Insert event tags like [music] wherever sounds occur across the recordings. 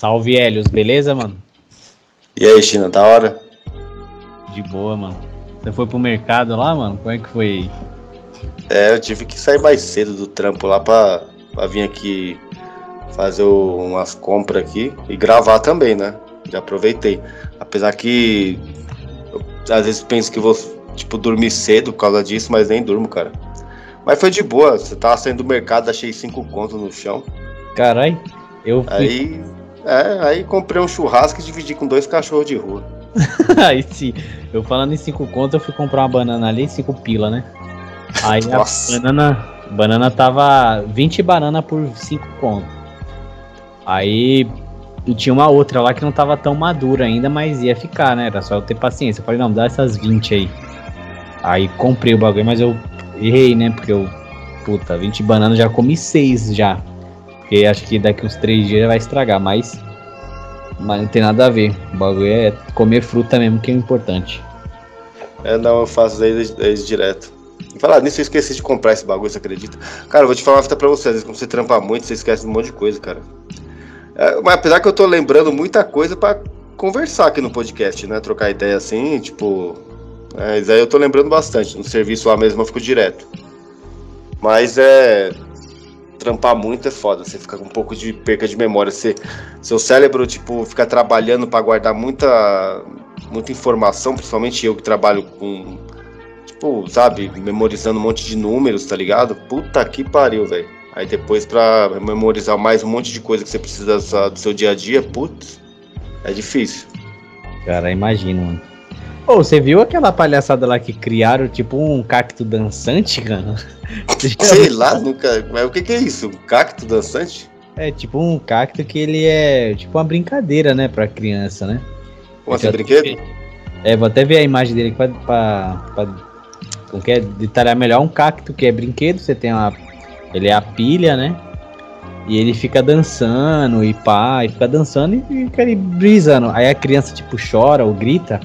Salve, Helios, beleza, mano? E aí, China, da hora? De boa, mano. Você foi pro mercado lá, mano? Como é que foi? É, eu tive que sair mais cedo do trampo lá pra, pra vir aqui fazer o, umas compras aqui e gravar também, né? Já aproveitei. Apesar que eu, às vezes penso que vou, tipo, dormir cedo por causa disso, mas nem durmo, cara. Mas foi de boa, você tava saindo do mercado, achei cinco contos no chão. Carai, eu fui... Aí, é, aí comprei um churrasco e dividi com dois cachorros de rua. [laughs] aí sim, eu falando em cinco contos, eu fui comprar uma banana ali, cinco pila, né? Aí Nossa. a banana, banana tava 20 banana por 5 conto. Aí e tinha uma outra lá que não tava tão madura ainda, mas ia ficar, né? Era só eu ter paciência. Eu falei, não, dá essas 20 aí. Aí comprei o bagulho, mas eu errei, né? Porque eu, puta, 20 bananas já comi 6 já. Porque acho que daqui uns 3 dias vai estragar, mas. Mas não tem nada a ver. O bagulho é comer fruta mesmo, que é importante. É, não, eu faço eles, direto. Falar nisso, eu esqueci de comprar esse bagulho, você acredita? Cara, eu vou te falar uma fita pra você, às vezes quando você trampa muito, você esquece de um monte de coisa, cara. É, mas apesar que eu tô lembrando muita coisa pra conversar aqui no podcast, né? Trocar ideia assim, tipo. É, isso aí eu tô lembrando bastante. No serviço lá mesmo eu fico direto. Mas é. Trampar muito é foda, você fica com um pouco de perca de memória. Você, seu cérebro, tipo, fica trabalhando pra guardar muita, muita informação, principalmente eu que trabalho com tipo, sabe, memorizando um monte de números, tá ligado? Puta que pariu, velho. Aí depois pra memorizar mais um monte de coisa que você precisa sa- do seu dia a dia, putz, é difícil. Cara, imagino, mano. Ô, você viu aquela palhaçada lá que criaram, tipo, um cacto dançante, cara? [laughs] Sei lá, nunca. Mas o que, que é isso? Um cacto dançante? É tipo um cacto que ele é tipo uma brincadeira, né, pra criança, né? Como assim, Já- brinquedo? É, vou até ver a imagem dele aqui pra, pra, pra como que é, detalhar melhor. Um cacto que é brinquedo, você tem uma. Ele é a pilha, né? E ele fica dançando e pá, e fica dançando e fica ali brisando. Aí a criança, tipo, chora ou grita.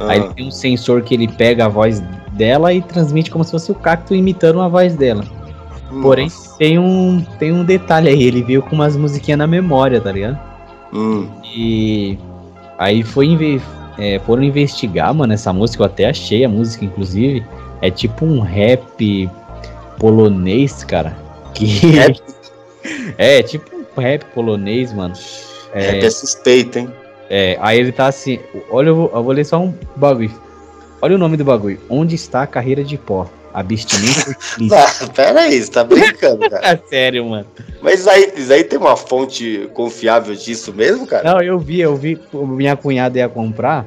Aí ele Ah, tem um sensor que ele pega a voz dela e transmite como se fosse o cacto imitando a voz dela. Porém, nossa. tem um, tem um detalhe aí, ele veio com umas musiquinhas na memória, tá ligado? Hum, E aí foi é, foram investigar, mano, essa música, eu até achei a música, inclusive. É tipo um rap polonês, cara. Que... Rap? [laughs] é, tipo um rap polonês, mano. é, é suspeito, hein? É, aí ele tá assim. Olha, eu vou, eu vou ler só um bagulho. Olha o nome do bagulho. Onde está a carreira de pó? Abstinência. [laughs] Ah, pera aí, você tá brincando, cara. [laughs] É sério, mano. Mas aí, aí tem uma fonte confiável disso mesmo, cara? Não, eu vi, eu vi. Minha cunhada ia comprar.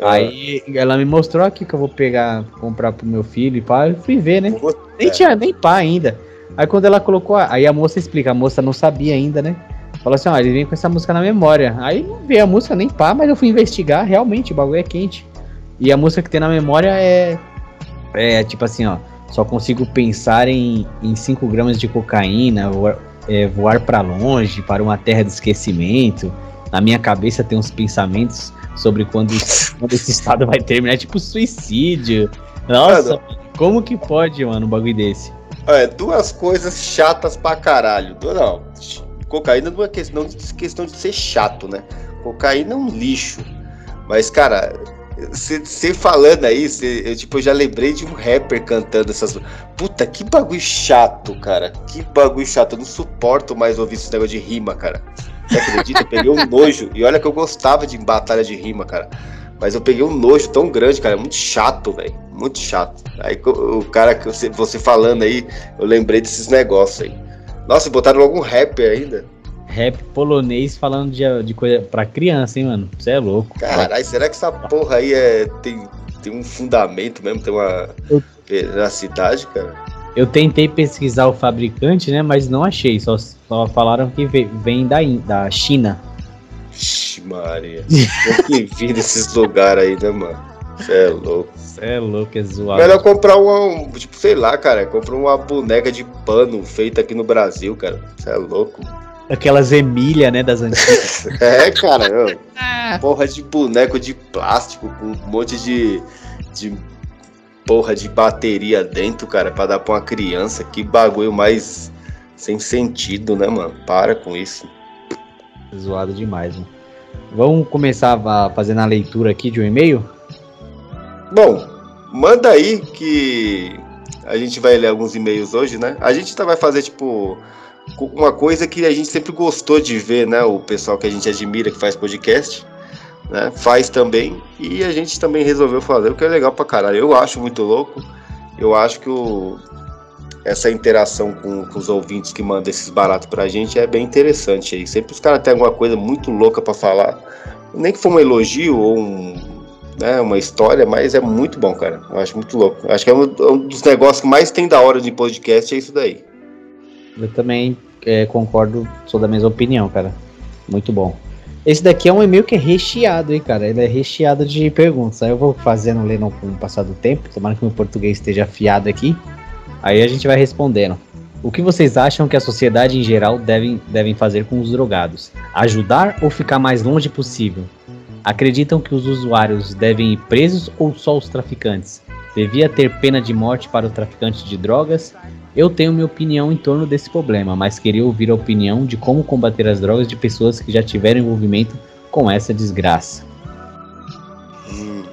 Ah. Aí ela me mostrou aqui que eu vou pegar, comprar pro meu filho e pá. Eu fui ver, né? Puta, Nem tinha nem pá ainda. Aí quando ela colocou, aí a moça explica, a moça não sabia ainda, né? Falou assim, ó, ele vem com essa música na memória. Aí não veio a música nem pá, mas eu fui investigar, realmente, o bagulho é quente. E a música que tem na memória é. É tipo assim, ó. Só consigo pensar em 5 gramas de cocaína, voar, é, voar para longe, para uma terra de esquecimento. Na minha cabeça tem uns pensamentos sobre quando, quando esse estado vai terminar, tipo suicídio. Nossa, como que pode, mano, um bagulho desse? É, duas coisas chatas pra caralho. Não, cocaína não é questão de, questão de ser chato, né? Cocaína é um lixo. Mas, cara, você falando aí, cê, eu, tipo, eu já lembrei de um rapper cantando essas. Puta, que bagulho chato, cara. Que bagulho chato. Eu não suporto mais ouvir esse negócio de rima, cara. Você acredita? Eu peguei um [laughs] nojo. E olha que eu gostava de batalha de rima, cara. Mas eu peguei um nojo tão grande, cara. Muito chato, velho. Muito chato. Aí o cara que você, você falando aí, eu lembrei desses negócios aí. Nossa, botaram algum rapper ainda? Rap polonês falando de, de coisa pra criança, hein, mano? Você é louco. Caralho, será que essa porra aí é, tem, tem um fundamento mesmo? Tem uma veracidade, cara? Eu tentei pesquisar o fabricante, né? Mas não achei. Só, só falaram que ve- vem da, da China. Ixi, Maria. Tem que vir desses lugares aí, né, mano? Você é louco. Você é louco, é zoado. Melhor comprar uma, um, tipo, sei lá, cara. Comprar uma boneca de pano feita aqui no Brasil, cara. Você é louco. Aquelas Emília, né? Das antigas. [laughs] É, cara. eu- porra de boneco de plástico com um monte de, de porra de bateria dentro, cara, pra dar pra uma criança. Que bagulho mais sem sentido, né, mano? Para com isso. Zoado demais, mano. Vamos começar a fazer a leitura aqui de um e-mail? Bom, manda aí que a gente vai ler alguns e-mails hoje, né? A gente tá, vai fazer, tipo, uma coisa que a gente sempre gostou de ver, né? O pessoal que a gente admira que faz podcast, né? Faz também. E a gente também resolveu fazer, o que é legal pra caralho. Eu acho muito louco. Eu acho que o, essa interação com, com, os ouvintes que mandam esses baratos pra gente é bem interessante aí. Sempre os caras têm alguma coisa muito louca para falar. Nem que for um elogio ou um, né, uma história, mas é muito bom, cara. Eu acho muito louco. Eu acho que é um, um, dos negócios que mais tem da hora de podcast é isso daí. Eu também é, concordo, sou da mesma opinião, cara. Muito bom. Esse daqui é um e-mail que é recheado, hein, cara. Ele é recheado de perguntas. Aí eu vou fazendo, lendo com o passar do tempo. Tomara que meu português esteja afiado aqui. Aí a gente vai respondendo. O que vocês acham que a sociedade em geral devem, devem fazer com os drogados? Ajudar ou ficar mais longe possível? Acreditam que os usuários devem ir presos ou só os traficantes? Devia ter pena de morte para o traficante de drogas? Eu tenho minha opinião em torno desse problema, mas queria ouvir a opinião de como combater as drogas de pessoas que já tiveram envolvimento com essa desgraça. Hum,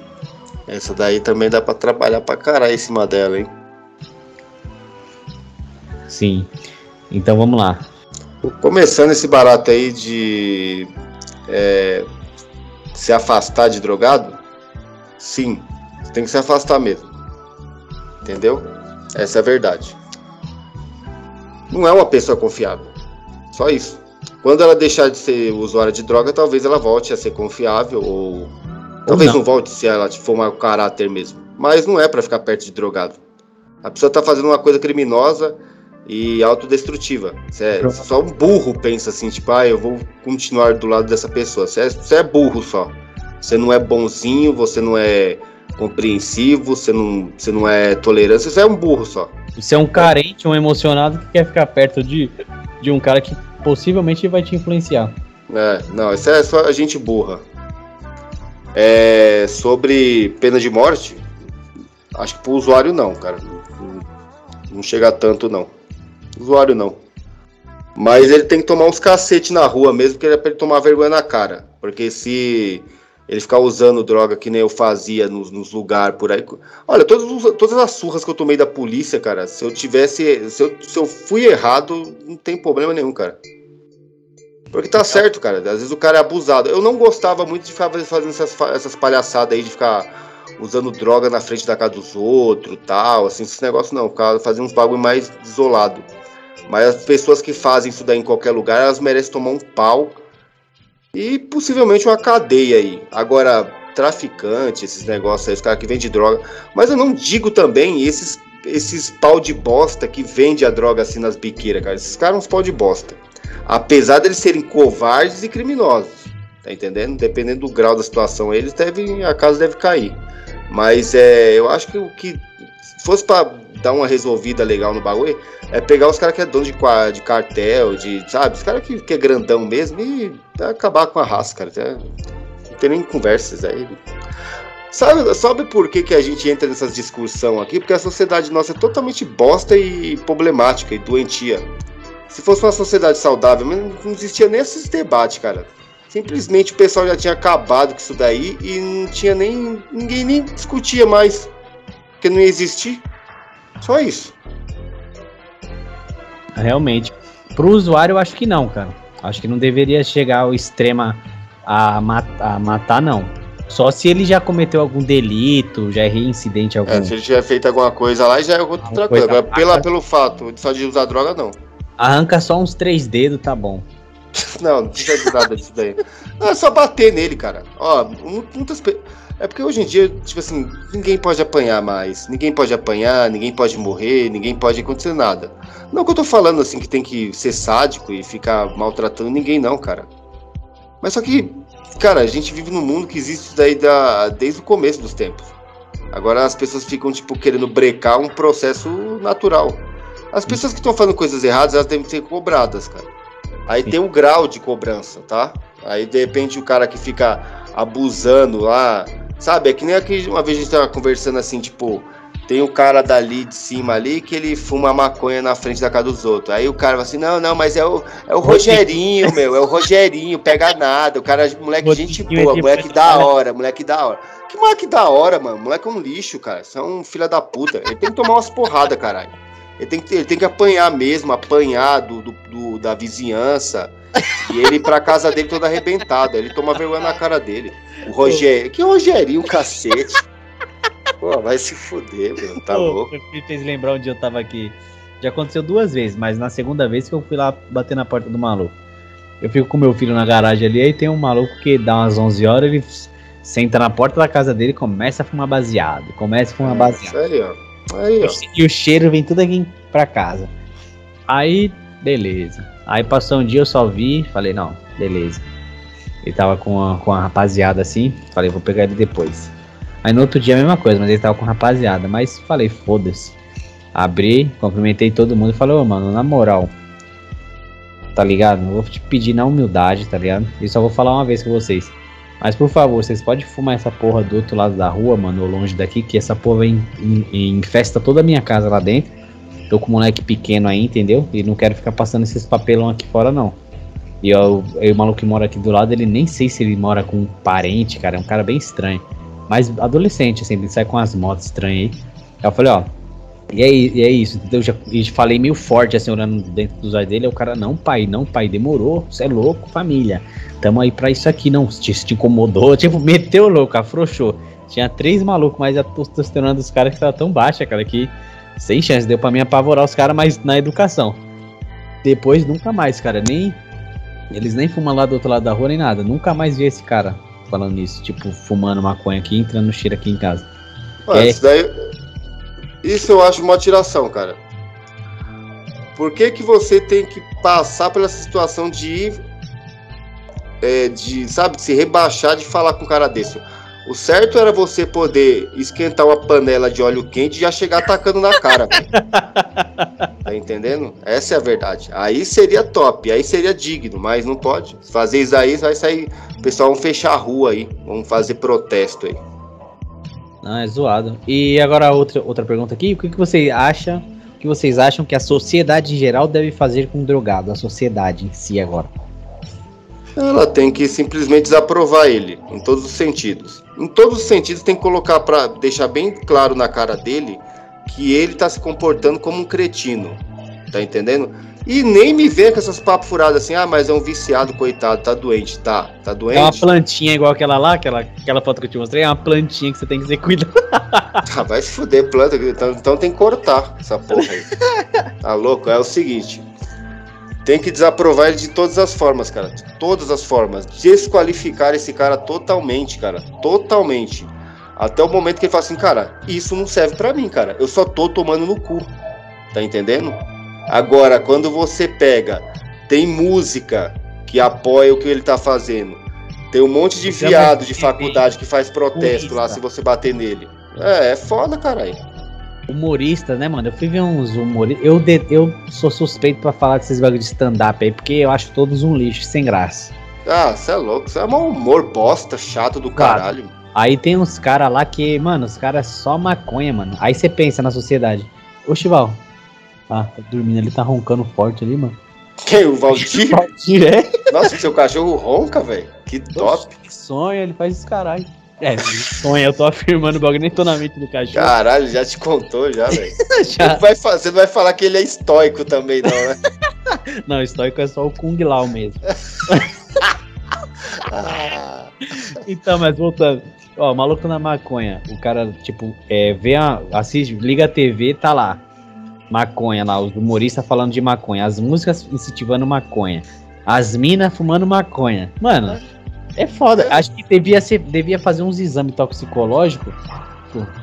essa daí também dá para trabalhar pra caralho em cima dela, hein? Sim. Então vamos lá. Começando esse barato aí de é, se afastar de drogado, sim, tem que se afastar mesmo. Entendeu? Essa é a verdade. Não é uma pessoa confiável. Só isso. Quando ela deixar de ser usuária de droga, talvez ela volte a ser confiável ou, ou talvez não. não. volte se ela for mau caráter mesmo. Mas não é para ficar perto de drogado. A pessoa tá fazendo uma coisa criminosa, e autodestrutiva. Você é, só um burro pensa assim, tipo, ah, eu vou continuar do lado dessa pessoa. Você é, você é burro só. Você não é bonzinho, você não é compreensivo, você não, você não é tolerante, você é um burro só. Você é um carente, um emocionado que quer ficar perto de, de um cara que possivelmente vai te influenciar. É, não, isso é só a gente burra. É, sobre pena de morte, acho que pro usuário não, cara. Não, não chega tanto não usuário não. Mas ele tem que tomar uns cacete na rua mesmo, que é pra ele tomar vergonha na cara. Porque se ele ficar usando droga que nem eu fazia nos, nos lugares por aí. Olha, todas, todas as surras que eu tomei da polícia, cara, se eu tivesse. Se eu, se eu fui errado, não tem problema nenhum, cara. Porque tá certo, cara. Às vezes o cara é abusado. Eu não gostava muito de ficar fazendo essas, essas palhaçadas aí, de ficar usando droga na frente da casa dos outros, tal, assim, esse negócio não. Ficar fazendo uns bagulho mais isolado. Mas as pessoas que fazem isso daí em qualquer lugar, elas merecem tomar um pau e possivelmente uma cadeia aí. Agora, traficante, esses negócios aí, os caras que vendem droga. Mas eu não digo também esses, esses pau de bosta que vende a droga assim nas biqueiras, cara. Esses caras são uns pau de bosta. Apesar deles serem covardes e criminosos. Tá entendendo? Dependendo do grau da situação, eles devem. A casa deve cair. Mas é, eu acho que o que fosse para dar uma resolvida legal no bagulho, é pegar os caras que é dono de, de cartel, de, sabe? Os caras que, que é grandão mesmo e acabar com a raça, cara. Não tem nem conversas aí. Sabe, sabe por que, que a gente entra nessas discussão aqui? Porque a sociedade nossa é totalmente bosta e problemática e doentia. Se fosse uma sociedade saudável, não existia nem esses debates, cara. Simplesmente o pessoal já tinha acabado com isso daí e não tinha nem. ninguém nem discutia mais. Porque não ia existir. Só isso. Realmente. Pro usuário, eu acho que não, cara. Acho que não deveria chegar ao extremo a, mat a matar, não. Só se ele já cometeu algum delito, já é reincidente algum. É, se ele tiver feito alguma coisa lá, já é outra coisa. coisa. Pela, pelo fato de só de usar droga, não. Arranca só uns três dedos, tá bom. [laughs] não, não precisa de nada disso daí. Não, é só bater nele, cara. Ó, muitas pessoas. É porque hoje em dia, tipo assim, ninguém pode apanhar mais. Ninguém pode apanhar, ninguém pode morrer, ninguém pode acontecer nada. Não que eu tô falando assim que tem que ser sádico e ficar maltratando ninguém, não, cara. Mas só que, cara, a gente vive num mundo que existe daí da, desde o começo dos tempos. Agora as pessoas ficam, tipo, querendo brecar um processo natural. As pessoas que estão fazendo coisas erradas, elas devem ser cobradas, cara. Aí tem um grau de cobrança, tá? Aí de repente o cara que fica abusando lá Sabe, é que nem aqui uma vez a gente tava conversando assim, tipo, tem o cara dali de cima ali que ele fuma maconha na frente da casa dos outros. Aí o cara fala assim: não, não, mas é o, é o Rogerinho, meu, é o Rogerinho, pega nada. O cara, moleque, gente boa, moleque da hora, moleque da hora. Que moleque da hora, mano. Moleque é um lixo, cara. Isso é um filho da puta. Ele tem que tomar umas porradas, caralho. Ele tem, que, ele tem que apanhar mesmo, apanhar do, do, do da vizinhança. E ele pra casa dele todo arrebentado. Ele toma vergonha na cara dele. O Rogério. Que Rogerinho, cacete. Pô, vai se fuder, meu. Tá Pô, louco. Me fez lembrar onde eu tava aqui. Já aconteceu duas vezes, mas na segunda vez que eu fui lá bater na porta do maluco. Eu fico com meu filho na garagem ali, aí tem um maluco que dá umas 11 horas, ele senta na porta da casa dele e começa a fumar baseado. Começa a fumar é, baseado. Aí, ó. Aí, ó. E o cheiro vem tudo aqui pra casa. Aí, beleza. Aí passou um dia, eu só vi, falei, não, beleza. Ele tava com a, com a rapaziada assim, falei, vou pegar ele depois. Aí no outro dia a mesma coisa, mas ele tava com a rapaziada. Mas falei, foda-se. Abri, cumprimentei todo mundo e falei, ô mano, na moral. Tá ligado? Não vou te pedir na humildade, tá ligado? E só vou falar uma vez com vocês. Mas por favor, vocês podem fumar essa porra do outro lado da rua, mano, ou longe daqui, que essa porra infesta toda a minha casa lá dentro. Tô com um moleque pequeno aí, entendeu? E não quero ficar passando esses papelão aqui fora, não. E eu, eu, o maluco que mora aqui do lado, ele nem sei se ele mora com um parente, cara. É um cara bem estranho. Mas adolescente, assim, ele sai com as motos estranhas aí. Aí eu falei, ó. E é, e é isso, entendeu? Eu já eu falei meio forte, assim, olhando dentro dos olhos dele. Aí o cara, não, pai, não, pai, demorou. Você é louco, família. Tamo aí pra isso aqui, não. Se te, te incomodou, [laughs] tipo, meteu louco, afrouxou. Tinha três malucos, mas a testosterona dos caras que tava tão baixa, cara, que sem chance. Deu pra mim apavorar os caras, mas na educação. Depois, nunca mais, cara. Nem eles nem fumam lá do outro lado da rua nem nada. Nunca mais vi esse cara falando isso. Tipo, fumando maconha aqui, entrando no cheiro aqui em casa. é... isso, daí, isso eu acho uma tiração, cara. Por que, que você tem que passar pela situação de, é, de, sabe, de se rebaixar de falar com um cara desse? O certo era você poder esquentar uma panela de óleo quente e já chegar atacando na cara. [laughs] tá entendendo? Essa é a verdade. Aí seria top, aí seria digno, mas não pode. Fazer isso aí, vai sair. O pessoal vão fechar a rua aí, vão fazer protesto aí. Não, é zoado. E agora outra, outra pergunta aqui: o que, que você acha? O que vocês acham que a sociedade em geral deve fazer com o drogado? A sociedade em si agora. Ela tem que simplesmente desaprovar ele, em todos os sentidos. Em todos os sentidos, tem que colocar para deixar bem claro na cara dele que ele tá se comportando como um cretino. Tá entendendo? E nem me vê com essas papos furadas assim, ah, mas é um viciado, coitado, tá doente, tá, tá doente. É uma plantinha igual aquela lá, aquela, aquela foto que eu te mostrei, é uma plantinha que você tem que ser cuidado. [laughs] Ah, vai se fuder, planta, então, então tem que cortar essa porra aí. [laughs] Tá louco? É o seguinte, tem que desaprovar ele de todas as formas, cara. De todas as formas. Desqualificar esse cara totalmente, cara. Totalmente. Até o momento que ele fala assim, cara, isso não serve para mim, cara. Eu só tô tomando no cu. Tá entendendo? Agora, quando você pega, tem música que apoia o que ele tá fazendo. Tem um monte de viado de faculdade que faz protesto lá se você bater nele. É, é foda, caralho humorista, né, mano? Eu fui ver uns humoristas. Eu, eu sou suspeito para falar desses bagulho de stand-up aí, porque eu acho todos um lixo, sem graça. Ah, você é louco. Você é um humor bosta, chato do claro. caralho. Aí tem uns caras lá que, mano, os caras só maconha, mano. Aí você pensa na sociedade. Ô, Chival. Ah, tá dormindo ali, tá roncando forte ali, mano. Quem? O Valdir? [laughs] Valdir, é? Nossa, seu cachorro ronca, velho. Que top. Que sonho, ele faz isso, caralho. É, sonha, eu tô afirmando o bagulho, nem tô na mente do cachorro. Caralho, já te contou já, velho. [laughs] fazer, não vai falar que ele é estoico também, não, né? [laughs] não, estoico é só o Kung Lao mesmo. [laughs] ah. Então, mas voltando. Ó, maluco na maconha. O cara, tipo, é, vê a, assiste, liga a TV, tá lá. Maconha lá, os humoristas falando de maconha. As músicas incentivando maconha. As minas fumando maconha. Mano, é foda. Acho que devia, ser, devia fazer uns exames toxicológicos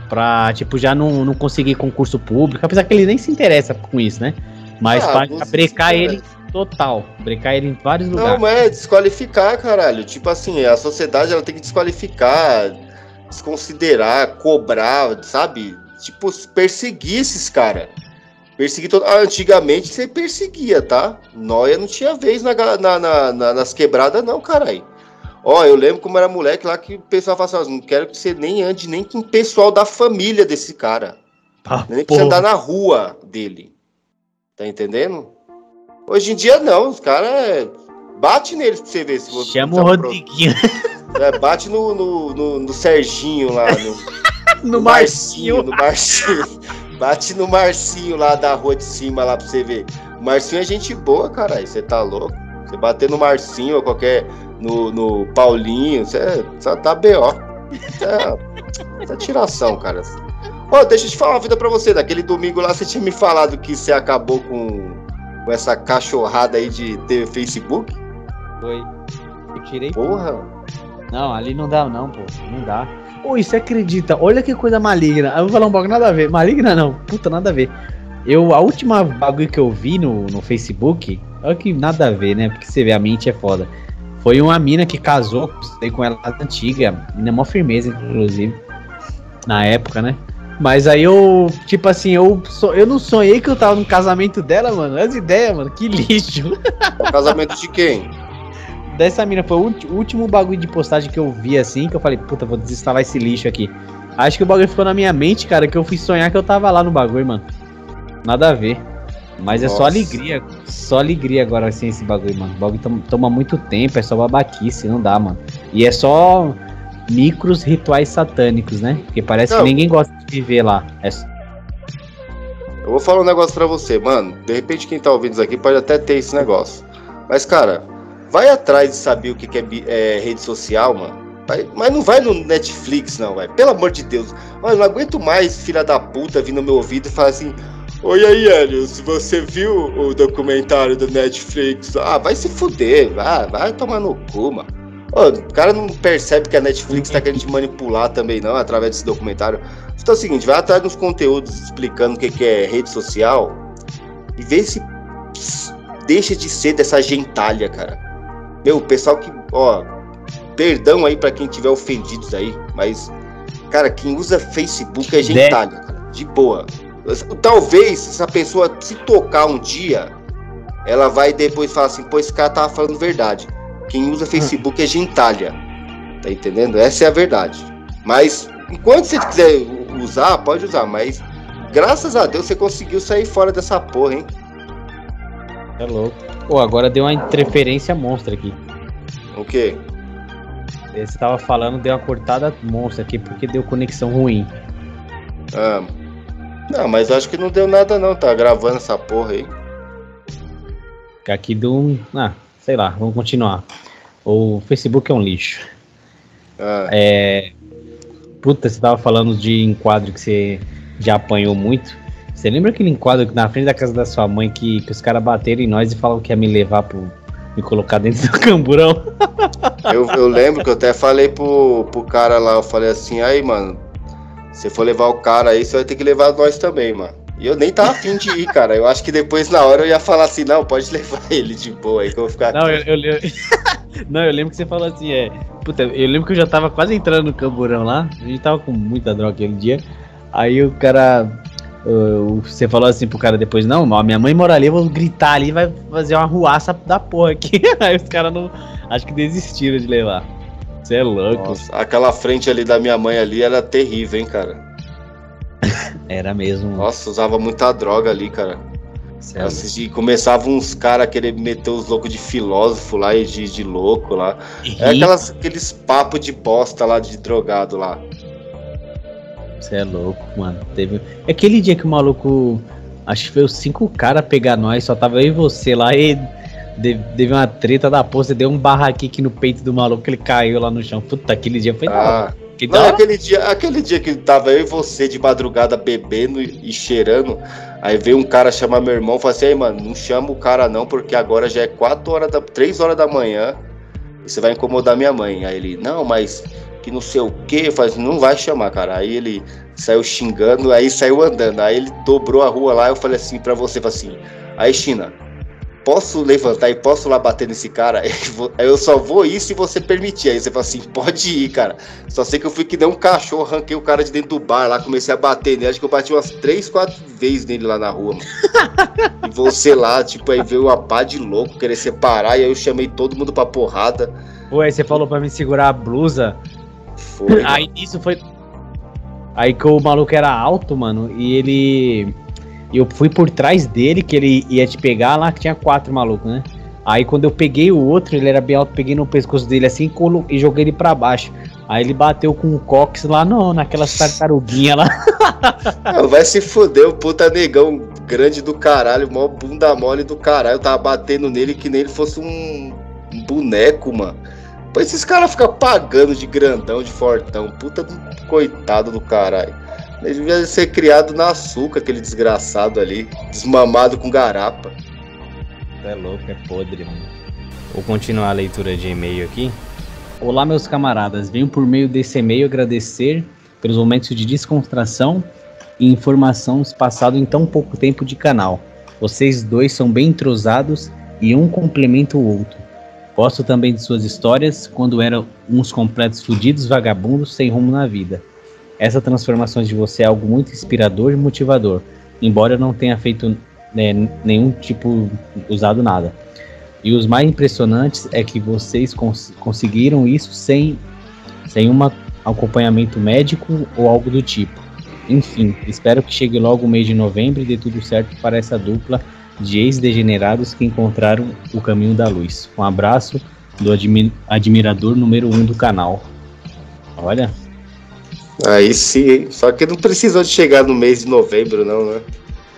pra, tipo, já não, não conseguir concurso público. Apesar que ele nem se interessa com isso, né? Mas ah, pra brecar ele total. Brecar ele em vários lugares. Não, mas é desqualificar, caralho. Tipo assim, a sociedade ela tem que desqualificar, desconsiderar, cobrar, sabe? Tipo, perseguir esses caras. Perseguir todo... ah, antigamente você perseguia, tá? Noia não tinha vez na, na, na, nas quebradas, não, caralho. Ó, eu lembro como era moleque lá que o pessoal falava assim, não quero que você nem ande nem com o pessoal da família desse cara. Ah, nem precisa andar na rua dele. Tá entendendo? Hoje em dia não, os caras é, bate neles pra você ver se você. Chama o Rodriguinho. É, bate no, no, no, no, Serginho lá. No, [laughs] no Marcinho. No Marcinho. Bate no Marcinho lá da rua de cima lá pra você ver. O Marcinho é gente boa, caralho. Você tá louco? Você bater no Marcinho ou qualquer. No, no Paulinho, você tá B.O. Isso é, isso é tiração, cara. Ô, deixa eu te falar uma vida pra você. Daquele domingo lá você tinha me falado que você acabou com, com essa cachorrada aí de ter Facebook. Foi. Eu tirei. Porra. Não, ali não dá, não, pô. Não dá. Ô, você acredita? Olha que coisa maligna. Eu vou falar um bagulho nada a ver. Maligna não. Puta, nada a ver. Eu, a última bagulho que eu vi no, no Facebook, olha que nada a ver, né? Porque você vê, a mente é foda. Foi uma mina que casou com ela antiga, mina mó firmeza, inclusive, na época, né? Mas aí eu, tipo assim, eu, eu não sonhei que eu tava no casamento dela, mano. As ideias, mano, que [laughs] lixo. O casamento de quem? Dessa mina, foi o último bagulho de postagem que eu vi assim, que eu falei, puta, vou desinstalar esse lixo aqui. Acho que o bagulho ficou na minha mente, cara, que eu fui sonhar que eu tava lá no bagulho, mano. Nada a ver. Mas Nossa. é só alegria. Só alegria agora, assim, esse bagulho, mano. O bagulho toma, toma muito tempo, é só babaquice, não dá, mano. E é só micros rituais satânicos, né? Porque parece não. que ninguém gosta de viver lá. É... Eu vou falar um negócio pra você, mano. De repente quem tá ouvindo isso aqui pode até ter esse negócio. Mas, cara, vai atrás de saber o que, é, é rede social, mano. Vai, mas não vai no Netflix, não, vai. Pelo amor de Deus. Mano, não aguento mais, filha da puta, vir no meu ouvido e falar assim: Oi aí, Hélio, se você viu o documentário do Netflix, ah, vai se fuder, vai, vai tomar no cu, mano. Ô, o cara não percebe que a Netflix tá querendo te manipular também, não, através desse documentário. Então é o seguinte, vai atrás dos conteúdos explicando o que, que é rede social e vê se deixa de ser dessa gentalha, cara. Meu, o pessoal que, ó, perdão aí para quem tiver ofendidos aí, mas, cara, quem usa Facebook é gentalha, cara, de boa. Talvez essa pessoa se tocar um dia, ela vai depois falar assim, pô, esse cara tava falando verdade. Quem usa Facebook é gentalha. Tá entendendo? Essa é a verdade. Mas enquanto você quiser usar, pode usar, mas graças a Deus você conseguiu sair fora dessa porra, hein? É louco. Pô, agora deu uma interferência monstra aqui. O quê? Você tava falando, deu uma cortada monstra aqui porque deu conexão ruim. Ah, não, mas acho que não deu nada não, tá gravando essa porra aí. Aqui do. Ah, sei lá, vamos continuar. O Facebook é um lixo. Ah. É. Puta, você tava falando de enquadro que você já apanhou muito. Você lembra aquele enquadro na frente da casa da sua mãe que, que os caras bateram em nós e falavam que ia me levar pro. me colocar dentro do [laughs] camburão? Eu, eu lembro que eu até falei pro, pro cara lá, eu falei assim, aí, mano, se for levar o cara aí, você vai ter que levar nós também, mano. E eu nem tava afim de ir, cara. Eu acho que depois, na hora, eu ia falar assim, não, pode levar [laughs] ele de boa aí que eu vou ficar. Não, eu, eu, [laughs] não, eu lembro que você falou assim, é. Puta, eu lembro que eu já tava quase entrando no camburão lá. A gente tava com muita droga aquele dia. Aí o cara. Uh, você falou assim pro cara depois, não, minha mãe mora ali, eu vou gritar ali vai fazer uma ruaça da porra aqui. [laughs] Aí os caras não. Acho que desistiram de levar. Você é louco. Nossa, aquela frente ali da minha mãe ali era terrível, hein, cara. [laughs] era mesmo. Nossa, usava muita droga ali, cara. É Assisti, começava uns caras a querer meter os loucos de filósofo lá e de, de louco lá. É aquelas, aqueles papos de bosta lá de drogado lá. Você é louco, mano. Teve. Aquele dia que o maluco. Acho que foi os cinco caras pegar nós, só tava eu e você lá e Teve uma treta da porra, deu um barraquique no peito do maluco, ele caiu lá no chão. Puta, aquele dia foi ah. Que não, aquele dia, aquele dia que tava eu e você de madrugada bebendo e cheirando, aí veio um cara chamar meu irmão e falou assim, aí, mano, não chama o cara não, porque agora já é 4 horas da 3 horas da manhã e você vai incomodar minha mãe. Aí ele, não, mas que não sei o que, eu falei, assim, não vai chamar, cara. Aí ele saiu xingando, aí saiu andando. Aí ele dobrou a rua lá, eu falei assim pra você, falei assim, aí China, posso levantar e posso lá bater nesse cara? [laughs] Eu só vou ir se você permitir. Aí você fala assim, pode ir, cara. Só sei que eu fui que nem um cachorro, arranquei o cara de dentro do bar lá, comecei a bater nele. Acho que eu bati umas três, quatro vezes nele lá na rua, mano. [laughs] e você lá, tipo, aí veio uma pá de louco, querer separar, e aí eu chamei todo mundo pra porrada. Ué, você falou pra me segurar a blusa. Foi. Aí isso foi. Aí que o maluco era alto, mano, e ele. Eu fui por trás dele, que ele ia te pegar lá, que tinha quatro malucos, né? Aí quando eu peguei o outro, ele era bem alto, peguei no pescoço dele assim e joguei ele pra baixo. Aí ele bateu com o cox lá no, naquelas tartaruguinhas lá. [laughs] Não, vai se fuder, o puta negão grande do caralho, mó bunda mole do caralho. Eu tava batendo nele que nem ele fosse um boneco, mano. Pois esses caras ficam pagando de grandão, de fortão. Puta do coitado do caralho. Ele devia ser criado na açúcar, aquele desgraçado ali. Desmamado com garapa. É louco, é podre, mano. Vou continuar a leitura de e-mail aqui. Olá, meus camaradas. Venho por meio desse e-mail agradecer pelos momentos de descontração e informação passados em tão pouco tempo de canal. Vocês dois são bem entrosados e um complementa o outro. Gosto também de suas histórias quando eram uns completos fudidos vagabundos sem rumo na vida. Essa transformação de você é algo muito inspirador e motivador, embora eu não tenha feito né, nenhum tipo usado nada. E os mais impressionantes é que vocês cons conseguiram isso sem, sem um acompanhamento médico ou algo do tipo. Enfim, espero que chegue logo o mês de novembro e dê tudo certo para essa dupla de ex-degenerados que encontraram o caminho da luz. Um abraço do admi admirador número um do canal. Olha. Aí sim, só que não precisou de chegar no mês de novembro, não, né?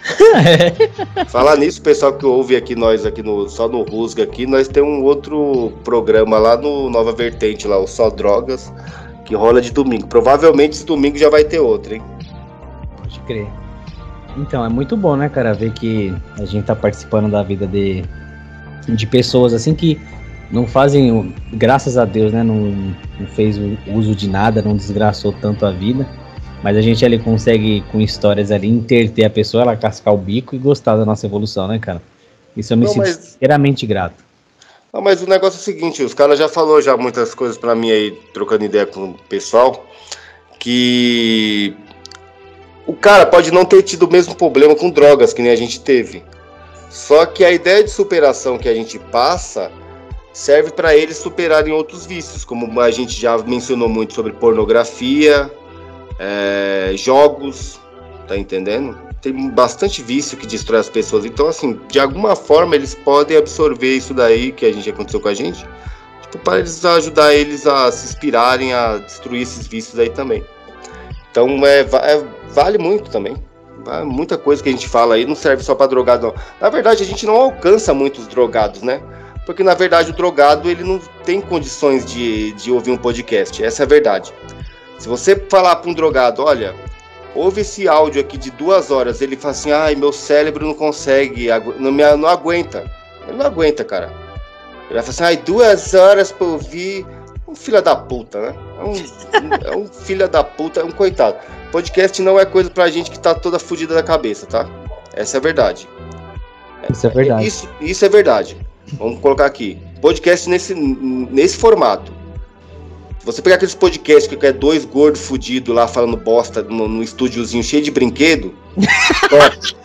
[laughs] Falar nisso, pessoal que ouve aqui nós aqui no só no Rusga aqui, nós temos um outro programa lá no Nova Vertente lá, o Só Drogas, que rola de domingo. Provavelmente esse domingo já vai ter outro, hein? Pode crer. Então, é muito bom, né, cara, ver que a gente tá participando da vida de, de pessoas assim que não fazem, graças a Deus, né, não, não fez uso de nada, não desgraçou tanto a vida mas a gente ali consegue, com histórias ali, interter a pessoa, ela cascar o bico e gostar da nossa evolução, né, cara? Isso eu me não, sinto mas... inteiramente grato. Não, mas o negócio é o seguinte, os caras já falou já muitas coisas para mim aí, trocando ideia com o pessoal, que o cara pode não ter tido o mesmo problema com drogas que nem a gente teve. Só que a ideia de superação que a gente passa serve para eles superarem outros vícios, como a gente já mencionou muito sobre pornografia, é, jogos, tá entendendo? Tem bastante vício que destrói as pessoas. Então, assim, de alguma forma eles podem absorver isso daí que a gente aconteceu com a gente, tipo, para eles ajudar eles a se inspirarem a destruir esses vícios aí também. Então, é, é vale muito também. Muita coisa que a gente fala aí não serve só para drogado, não. Na verdade, a gente não alcança muitos drogados, né? Porque na verdade o drogado ele não tem condições de, de ouvir um podcast. Essa é a verdade. Se você falar para um drogado, olha, ouve esse áudio aqui de duas horas, ele fala assim, ai, meu cérebro não consegue, não, me, não aguenta. Ele não aguenta, cara. Ele vai falar assim, ai, duas horas para ouvir. Um filho da puta, né? É um, [laughs] é um filho da puta, é um coitado. Podcast não é coisa pra gente que tá toda fodida da cabeça, tá? Essa é a verdade. Isso é verdade. Isso, isso é verdade. Vamos colocar aqui. Podcast nesse, nesse formato você pegar aqueles podcasts que é dois gordos fudidos lá falando bosta no, no estúdiozinho cheio de brinquedo, [laughs] top.